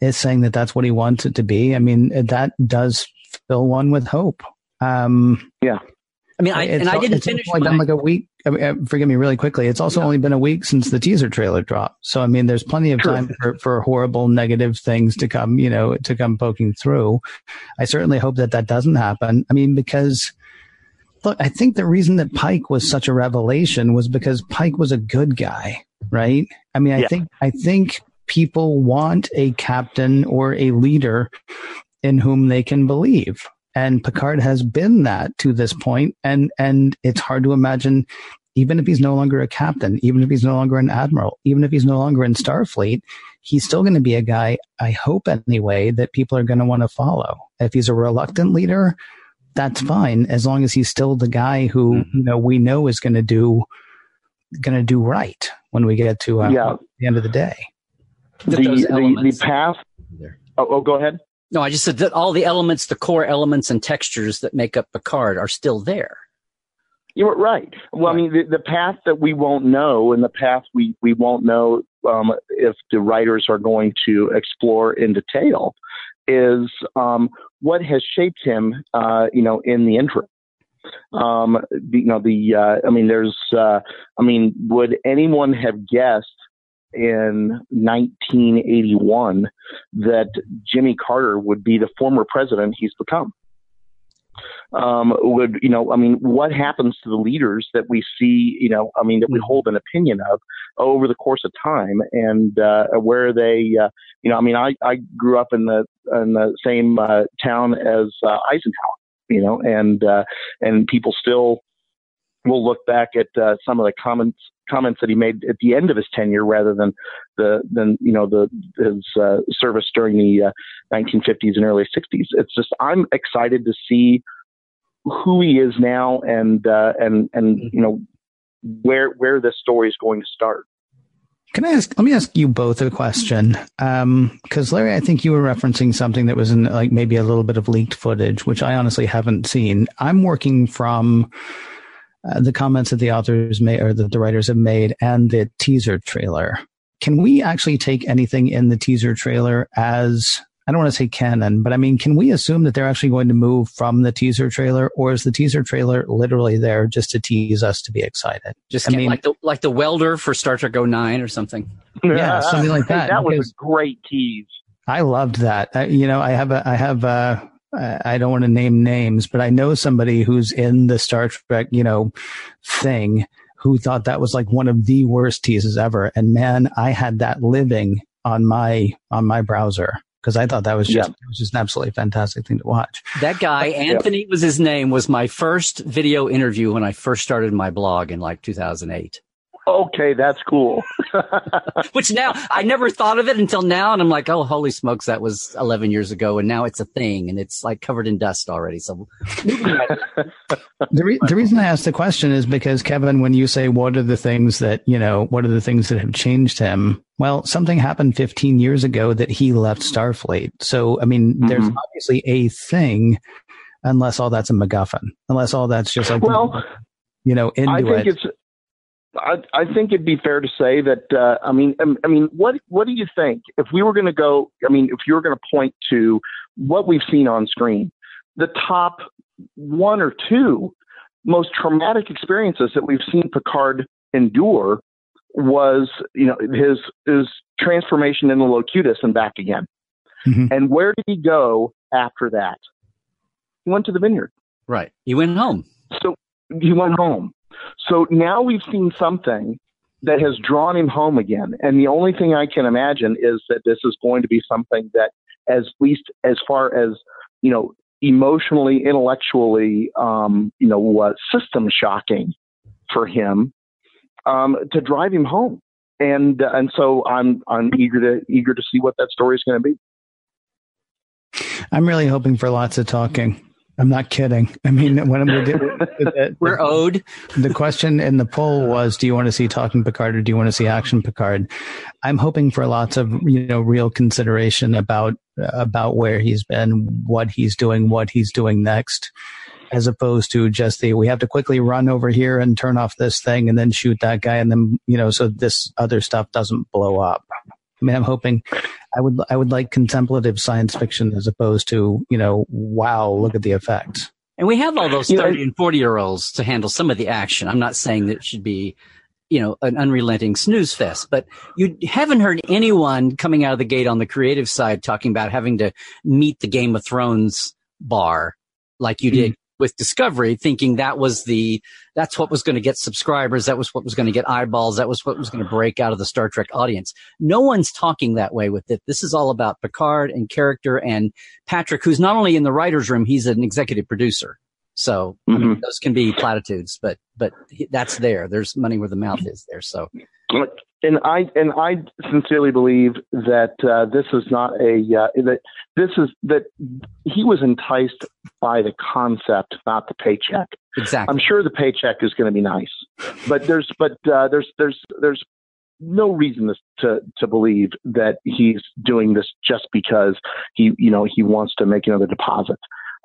is saying that that's what he wants it to be. I mean, that does fill one with hope. Um, yeah. I mean, I, and I didn't it's finish. Only my, been like a week. I mean, uh, forgive me really quickly. It's also yeah. only been a week since the teaser trailer dropped. So, I mean, there's plenty of time for, for horrible negative things to come, you know, to come poking through. I certainly hope that that doesn't happen. I mean, because look, I think the reason that Pike was such a revelation was because Pike was a good guy, right? I mean, I yeah. think, I think people want a captain or a leader in whom they can believe and Picard has been that to this point, and and it's hard to imagine, even if he's no longer a captain, even if he's no longer an admiral, even if he's no longer in Starfleet, he's still going to be a guy. I hope anyway that people are going to want to follow. If he's a reluctant leader, that's fine as long as he's still the guy who mm-hmm. you know we know is going to do going to do right when we get to uh, yeah. the end of the day. The, the, the path. Oh, oh, go ahead. No, I just said that all the elements, the core elements and textures that make up Picard are still there. You're right. Well, right. I mean, the, the, path that we won't know and the path we, we won't know um, if the writers are going to explore in detail is um, what has shaped him, uh, you know, in the interim. Um, you know, the, uh, I mean, there's, uh, I mean, would anyone have guessed in 1981 that Jimmy Carter would be the former president he's become. Um, would, you know, I mean, what happens to the leaders that we see, you know, I mean, that we hold an opinion of over the course of time and, uh, where they, uh, you know, I mean, I, I grew up in the, in the same, uh, town as, uh, Eisenhower, you know, and, uh, and people still will look back at, uh, some of the comments, comments that he made at the end of his tenure rather than the than you know the his uh, service during the uh, 1950s and early 60s. It's just I'm excited to see who he is now and uh, and and you know where where this story is going to start. Can I ask? Let me ask you both a question. Because um, Larry, I think you were referencing something that was in like maybe a little bit of leaked footage, which I honestly haven't seen. I'm working from uh, the comments that the authors made or that the writers have made and the teaser trailer. Can we actually take anything in the teaser trailer as I don't want to say canon, but I mean, can we assume that they're actually going to move from the teaser trailer, or is the teaser trailer literally there just to tease us to be excited? Just I mean, like the like the welder for Star Trek 09 or something. Yeah, something like *laughs* that. that was a great tease. I loved that. I, you know, I have a, I have a, I don't want to name names, but I know somebody who's in the Star Trek, you know, thing who thought that was like one of the worst teases ever. And man, I had that living on my on my browser because I thought that was just yeah. it was just an absolutely fantastic thing to watch. That guy, Anthony yeah. was his name, was my first video interview when I first started my blog in like 2008 okay, that's cool. *laughs* Which now I never thought of it until now, and I'm like, oh, holy smokes, that was 11 years ago, and now it's a thing, and it's like covered in dust already. So the re- the reason I asked the question is because Kevin, when you say what are the things that you know, what are the things that have changed him? Well, something happened 15 years ago that he left Starfleet. So I mean, mm-hmm. there's obviously a thing. Unless all that's a MacGuffin, unless all that's just like well, you know, into I think it. it's I, I think it'd be fair to say that. Uh, I mean, I, mean, what what do you think if we were going to go? I mean, if you were going to point to what we've seen on screen, the top one or two most traumatic experiences that we've seen Picard endure was, you know, his his transformation in the Locutus and back again. Mm-hmm. And where did he go after that? He went to the vineyard. Right. He went home. So he went home. So now we've seen something that has drawn him home again. And the only thing I can imagine is that this is going to be something that, as least as far as, you know, emotionally, intellectually, um, you know, uh, system shocking for him um, to drive him home. And uh, and so I'm I'm eager to eager to see what that story is going to be. I'm really hoping for lots of talking. I'm not kidding. I mean, when we did, *laughs* we're owed. The question in the poll was, do you want to see talking Picard or do you want to see action Picard? I'm hoping for lots of, you know, real consideration about, about where he's been, what he's doing, what he's doing next, as opposed to just the, we have to quickly run over here and turn off this thing and then shoot that guy. And then, you know, so this other stuff doesn't blow up. I mean, I'm hoping I would I would like contemplative science fiction as opposed to you know wow look at the effects. And we have all those thirty and forty year olds to handle some of the action. I'm not saying that it should be you know an unrelenting snooze fest, but you haven't heard anyone coming out of the gate on the creative side talking about having to meet the Game of Thrones bar like you did mm-hmm. With Discovery, thinking that was the that's what was going to get subscribers, that was what was going to get eyeballs, that was what was going to break out of the Star Trek audience. No one's talking that way with it. This is all about Picard and character and Patrick, who's not only in the writers' room, he's an executive producer. So mm-hmm. I mean, mm-hmm. those can be platitudes, but but that's there. There's money where the mouth is there. So and I and I sincerely believe that uh, this is not a uh, that this is that he was enticed by the concept, not the paycheck. Exactly. I'm sure the paycheck is going to be nice, but there's but uh, there's there's there's no reason to to believe that he's doing this just because he you know he wants to make another deposit.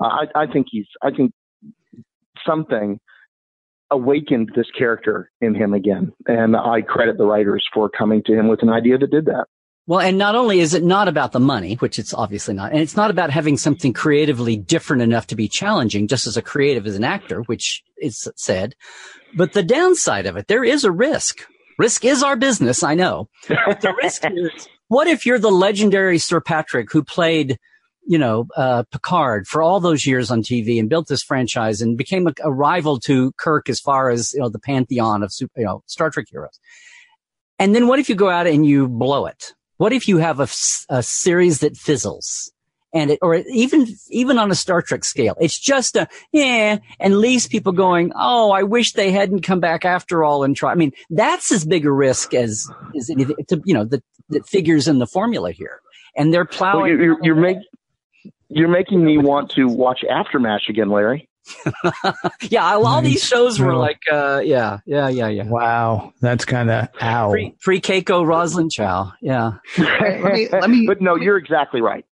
Uh, I I think he's I think something awakened this character in him again. And I credit the writers for coming to him with an idea that did that. Well, and not only is it not about the money, which it's obviously not, and it's not about having something creatively different enough to be challenging, just as a creative as an actor, which is said, but the downside of it, there is a risk Risk is our business, I know. But the risk *laughs* is, what if you're the legendary Sir Patrick who played, you know, uh, Picard for all those years on TV and built this franchise and became a, a rival to Kirk as far as, you know, the pantheon of, super, you know, Star Trek heroes. And then what if you go out and you blow it? What if you have a, a series that fizzles? and it, or even, even on a Star Trek scale, it's just a, yeah, and leaves people going, oh, I wish they hadn't come back after all and try. I mean, that's as big a risk as, is anything, to, you know, that, that figures in the formula here. And they're plowing. Well, you're, you're, *laughs* make, you're making me want to watch Aftermath again, Larry. *laughs* yeah, all these shows were like, uh, yeah, yeah, yeah, yeah. Wow, that's kind of ow. Pre, pre Keiko Rosalind Chao, yeah. let me, let me, *laughs* but no, you're exactly right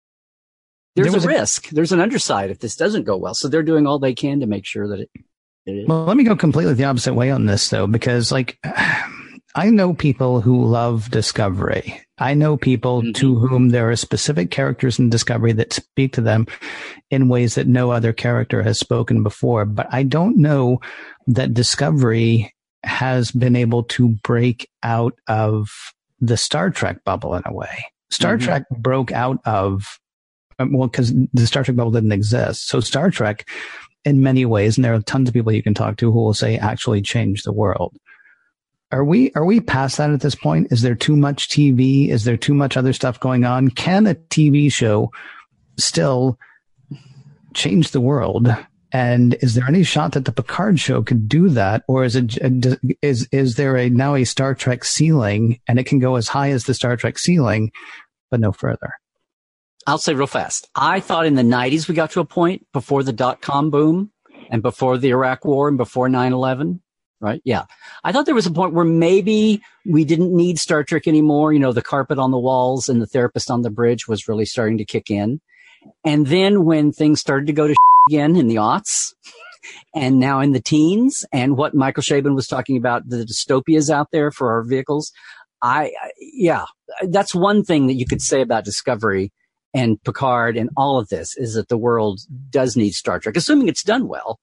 there's there a risk. A, there's an underside if this doesn't go well. So they're doing all they can to make sure that it. it well, let me go completely the opposite way on this though, because like *sighs* I know people who love Discovery. I know people mm-hmm. to whom there are specific characters in Discovery that speak to them in ways that no other character has spoken before. But I don't know that Discovery has been able to break out of the Star Trek bubble in a way. Star mm-hmm. Trek broke out of um, well, because the Star Trek bubble didn't exist. So Star Trek, in many ways, and there are tons of people you can talk to who will say actually changed the world. Are we are we past that at this point? Is there too much TV? Is there too much other stuff going on? Can a TV show still change the world? And is there any shot that the Picard show could do that, or is it is is there a now a Star Trek ceiling, and it can go as high as the Star Trek ceiling, but no further? I'll say real fast. I thought in the 90s we got to a point before the dot com boom and before the Iraq war and before 9 11. Right? Yeah. I thought there was a point where maybe we didn't need Star Trek anymore. You know, the carpet on the walls and the therapist on the bridge was really starting to kick in. And then when things started to go to *laughs* again in the aughts *laughs* and now in the teens and what Michael Chabon was talking about, the dystopias out there for our vehicles. I, yeah, that's one thing that you could say about Discovery and Picard and all of this is that the world does need Star Trek, assuming it's done well.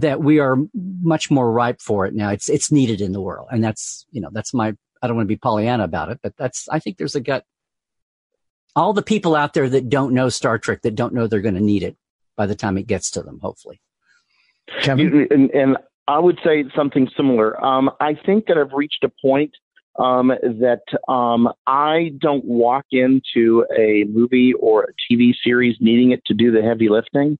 That we are much more ripe for it now. It's it's needed in the world, and that's you know that's my. I don't want to be Pollyanna about it, but that's I think there's a gut. All the people out there that don't know Star Trek, that don't know they're going to need it by the time it gets to them, hopefully. Kevin? And, and I would say something similar. Um, I think that I've reached a point um, that um, I don't walk into a movie or a TV series needing it to do the heavy lifting,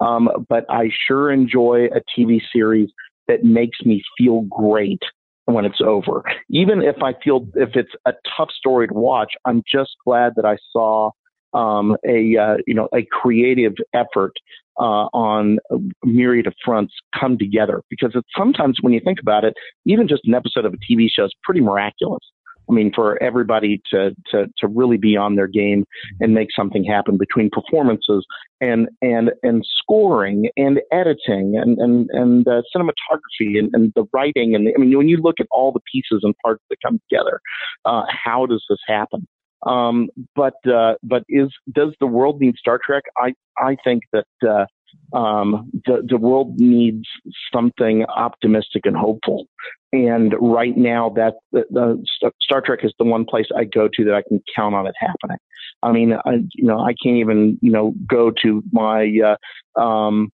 um, but I sure enjoy a TV series that makes me feel great when it's over. Even if I feel if it's a tough story to watch, I'm just glad that I saw um, a uh, you know a creative effort uh, on a myriad of fronts come together. Because it's sometimes when you think about it, even just an episode of a TV show is pretty miraculous. I mean, for everybody to, to, to really be on their game and make something happen between performances and, and, and scoring and editing and, and, and cinematography and, and the writing. And I mean, when you look at all the pieces and parts that come together, uh, how does this happen? Um, but uh, but is does the world need Star Trek? I I think that uh, um, the the world needs something optimistic and hopeful. And right now, that the, the Star Trek is the one place I go to that I can count on it happening. I mean, I, you know, I can't even you know go to my uh, um,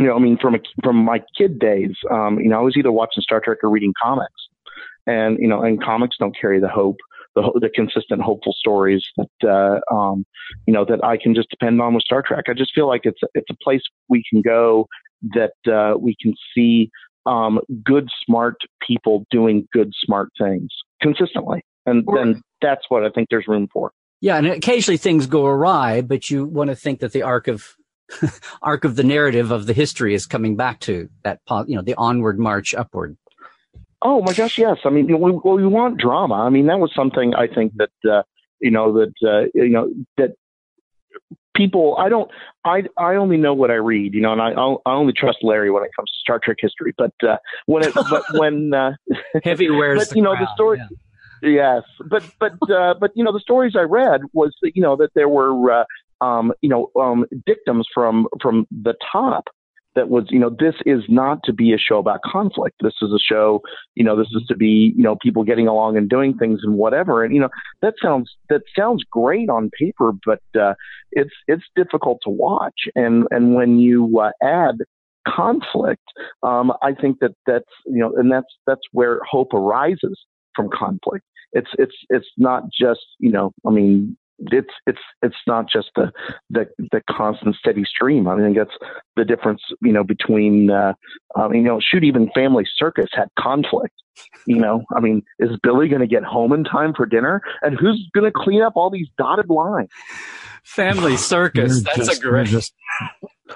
you know, I mean, from a, from my kid days, um, you know, I was either watching Star Trek or reading comics, and you know, and comics don't carry the hope the, the consistent hopeful stories that uh, um, you know that I can just depend on with Star Trek. I just feel like it's it's a place we can go that uh, we can see um, good, smart people doing good, smart things consistently, and then that's what I think there's room for. Yeah, and occasionally things go awry, but you want to think that the arc of *laughs* arc of the narrative of the history is coming back to that, you know, the onward march upward. Oh my gosh, yes. I mean, we, well, we want drama. I mean, that was something I think that uh, you know that uh, you know that people. I don't. I I only know what I read. You know, and I I only trust Larry when it comes to Star Trek history. But uh, when it but *laughs* when uh, heavy wears, but you know crown, the story. Yeah. Yes, but but uh, but you know the stories I read was you know that there were uh, um, you know um, dictums from from the top that was, you know, this is not to be a show about conflict. This is a show, you know, this is to be, you know, people getting along and doing things and whatever. And you know, that sounds that sounds great on paper, but uh, it's it's difficult to watch. And and when you uh, add conflict, um, I think that that's you know, and that's that's where hope arises from conflict. It's it's it's not just you know, I mean, it's it's it's not just the the, the constant steady stream. I think that's the difference, you know, between uh, um, you know, shoot even Family Circus had conflict. You know, I mean, is Billy going to get home in time for dinner, and who's going to clean up all these dotted lines? Family Circus. That's just, a great. Just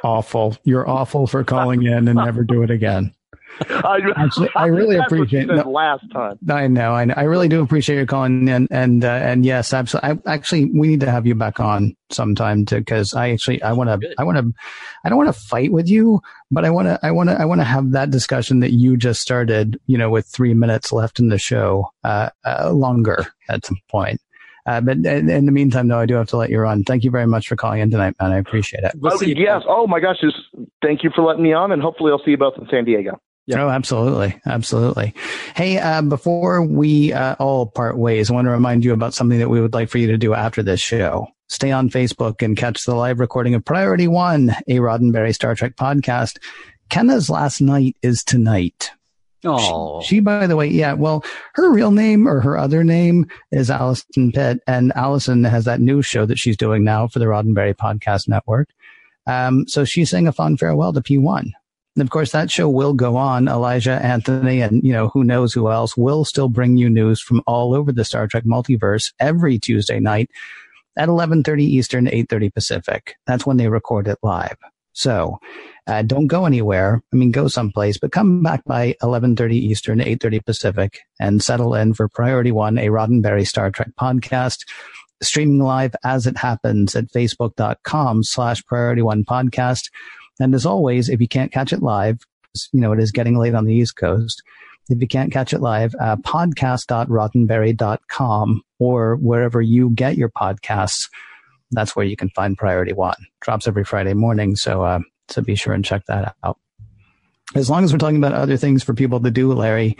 awful. You're awful for calling in and never do it again. I, *laughs* Actually, I really appreciate no, last time. I know, I know, I really do appreciate you calling in, and uh, and yes, absolutely. I, actually, we need to have you back on sometime to because I actually I want to I want to I don't want to fight with you, but I want to I want to I want to have that discussion that you just started. You know, with three minutes left in the show, uh, uh longer at some point. Uh, but in, in, the meantime, though, I do have to let you run. Thank you very much for calling in tonight, man. I appreciate it. We'll oh, yes. Oh my gosh. Just thank you for letting me on, and hopefully I'll see you both in San Diego. Yeah. Oh, absolutely. Absolutely. Hey, uh, before we uh, all part ways, I want to remind you about something that we would like for you to do after this show. Stay on Facebook and catch the live recording of Priority One, a Roddenberry Star Trek podcast. Kenna's last night is tonight. Oh, she, she, by the way, yeah. Well, her real name or her other name is Allison Pitt, and Allison has that new show that she's doing now for the Roddenberry Podcast Network. Um, so she's saying a fond farewell to P1. And of course, that show will go on. Elijah Anthony and, you know, who knows who else will still bring you news from all over the Star Trek multiverse every Tuesday night at 11:30 Eastern, 8:30 Pacific. That's when they record it live. So, uh, don't go anywhere. I mean, go someplace, but come back by 11:30 Eastern, 8:30 Pacific, and settle in for Priority One, a Roddenberry Star Trek podcast, streaming live as it happens at facebook.com/slash Priority One Podcast. And as always, if you can't catch it live, you know, it is getting late on the East Coast. If you can't catch it live, uh, podcast.roddenberry.com or wherever you get your podcasts. That's where you can find Priority One. Drops every Friday morning. So, uh, so be sure and check that out. As long as we're talking about other things for people to do, Larry,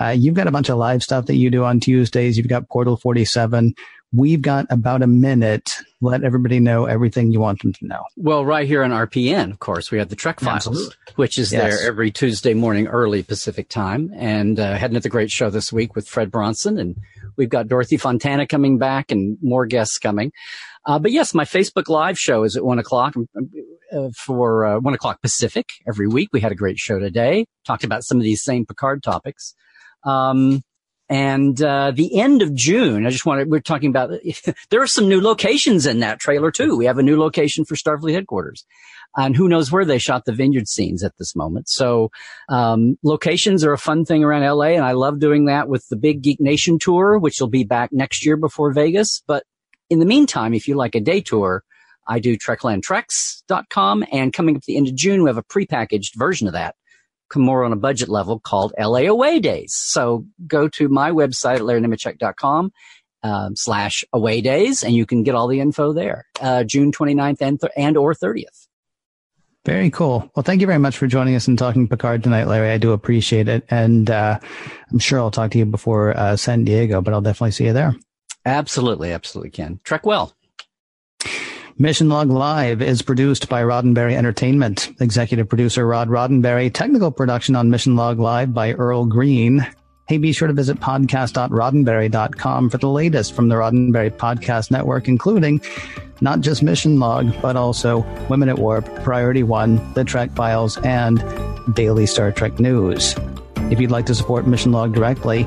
uh, you've got a bunch of live stuff that you do on Tuesdays. You've got Portal 47. We've got about a minute. Let everybody know everything you want them to know. Well, right here on RPN, of course, we have the Trek Files, Absolutely. which is yes. there every Tuesday morning, early Pacific time. And uh, had another great show this week with Fred Bronson. And we've got Dorothy Fontana coming back and more guests coming. Uh, but yes, my Facebook Live show is at one o'clock um, uh, for uh, one o'clock Pacific every week. We had a great show today. Talked about some of these same Picard topics. Um, and uh, the end of June, I just want to, we're talking about, *laughs* there are some new locations in that trailer too. We have a new location for Starfleet headquarters. And who knows where they shot the vineyard scenes at this moment. So, um, locations are a fun thing around LA. And I love doing that with the big Geek Nation tour, which will be back next year before Vegas. But in the meantime, if you like a day tour, I do treklandtreks.com and coming up at the end of June, we have a prepackaged version of that more on a budget level called LA Away Days. So go to my website at larrynemecek.com um, slash away days and you can get all the info there, uh, June 29th and, th- and or 30th. Very cool. Well, thank you very much for joining us and talking Picard tonight, Larry. I do appreciate it. And, uh, I'm sure I'll talk to you before, uh, San Diego, but I'll definitely see you there. Absolutely. Absolutely Ken. Trek well. Mission Log Live is produced by Roddenberry Entertainment. Executive producer Rod Roddenberry. Technical production on Mission Log Live by Earl Green. Hey, be sure to visit podcast.roddenberry.com for the latest from the Roddenberry Podcast Network, including not just Mission Log, but also Women at Warp, Priority One, The Trek Files, and Daily Star Trek News. If you'd like to support Mission Log directly,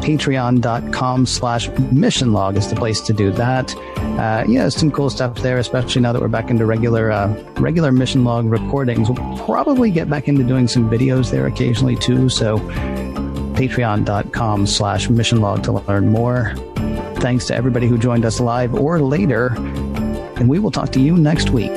patreon.com slash mission log is the place to do that. Uh, yeah, some cool stuff there, especially now that we're back into regular, uh, regular mission log recordings. We'll probably get back into doing some videos there occasionally too. So patreon.com slash mission log to learn more. Thanks to everybody who joined us live or later. And we will talk to you next week.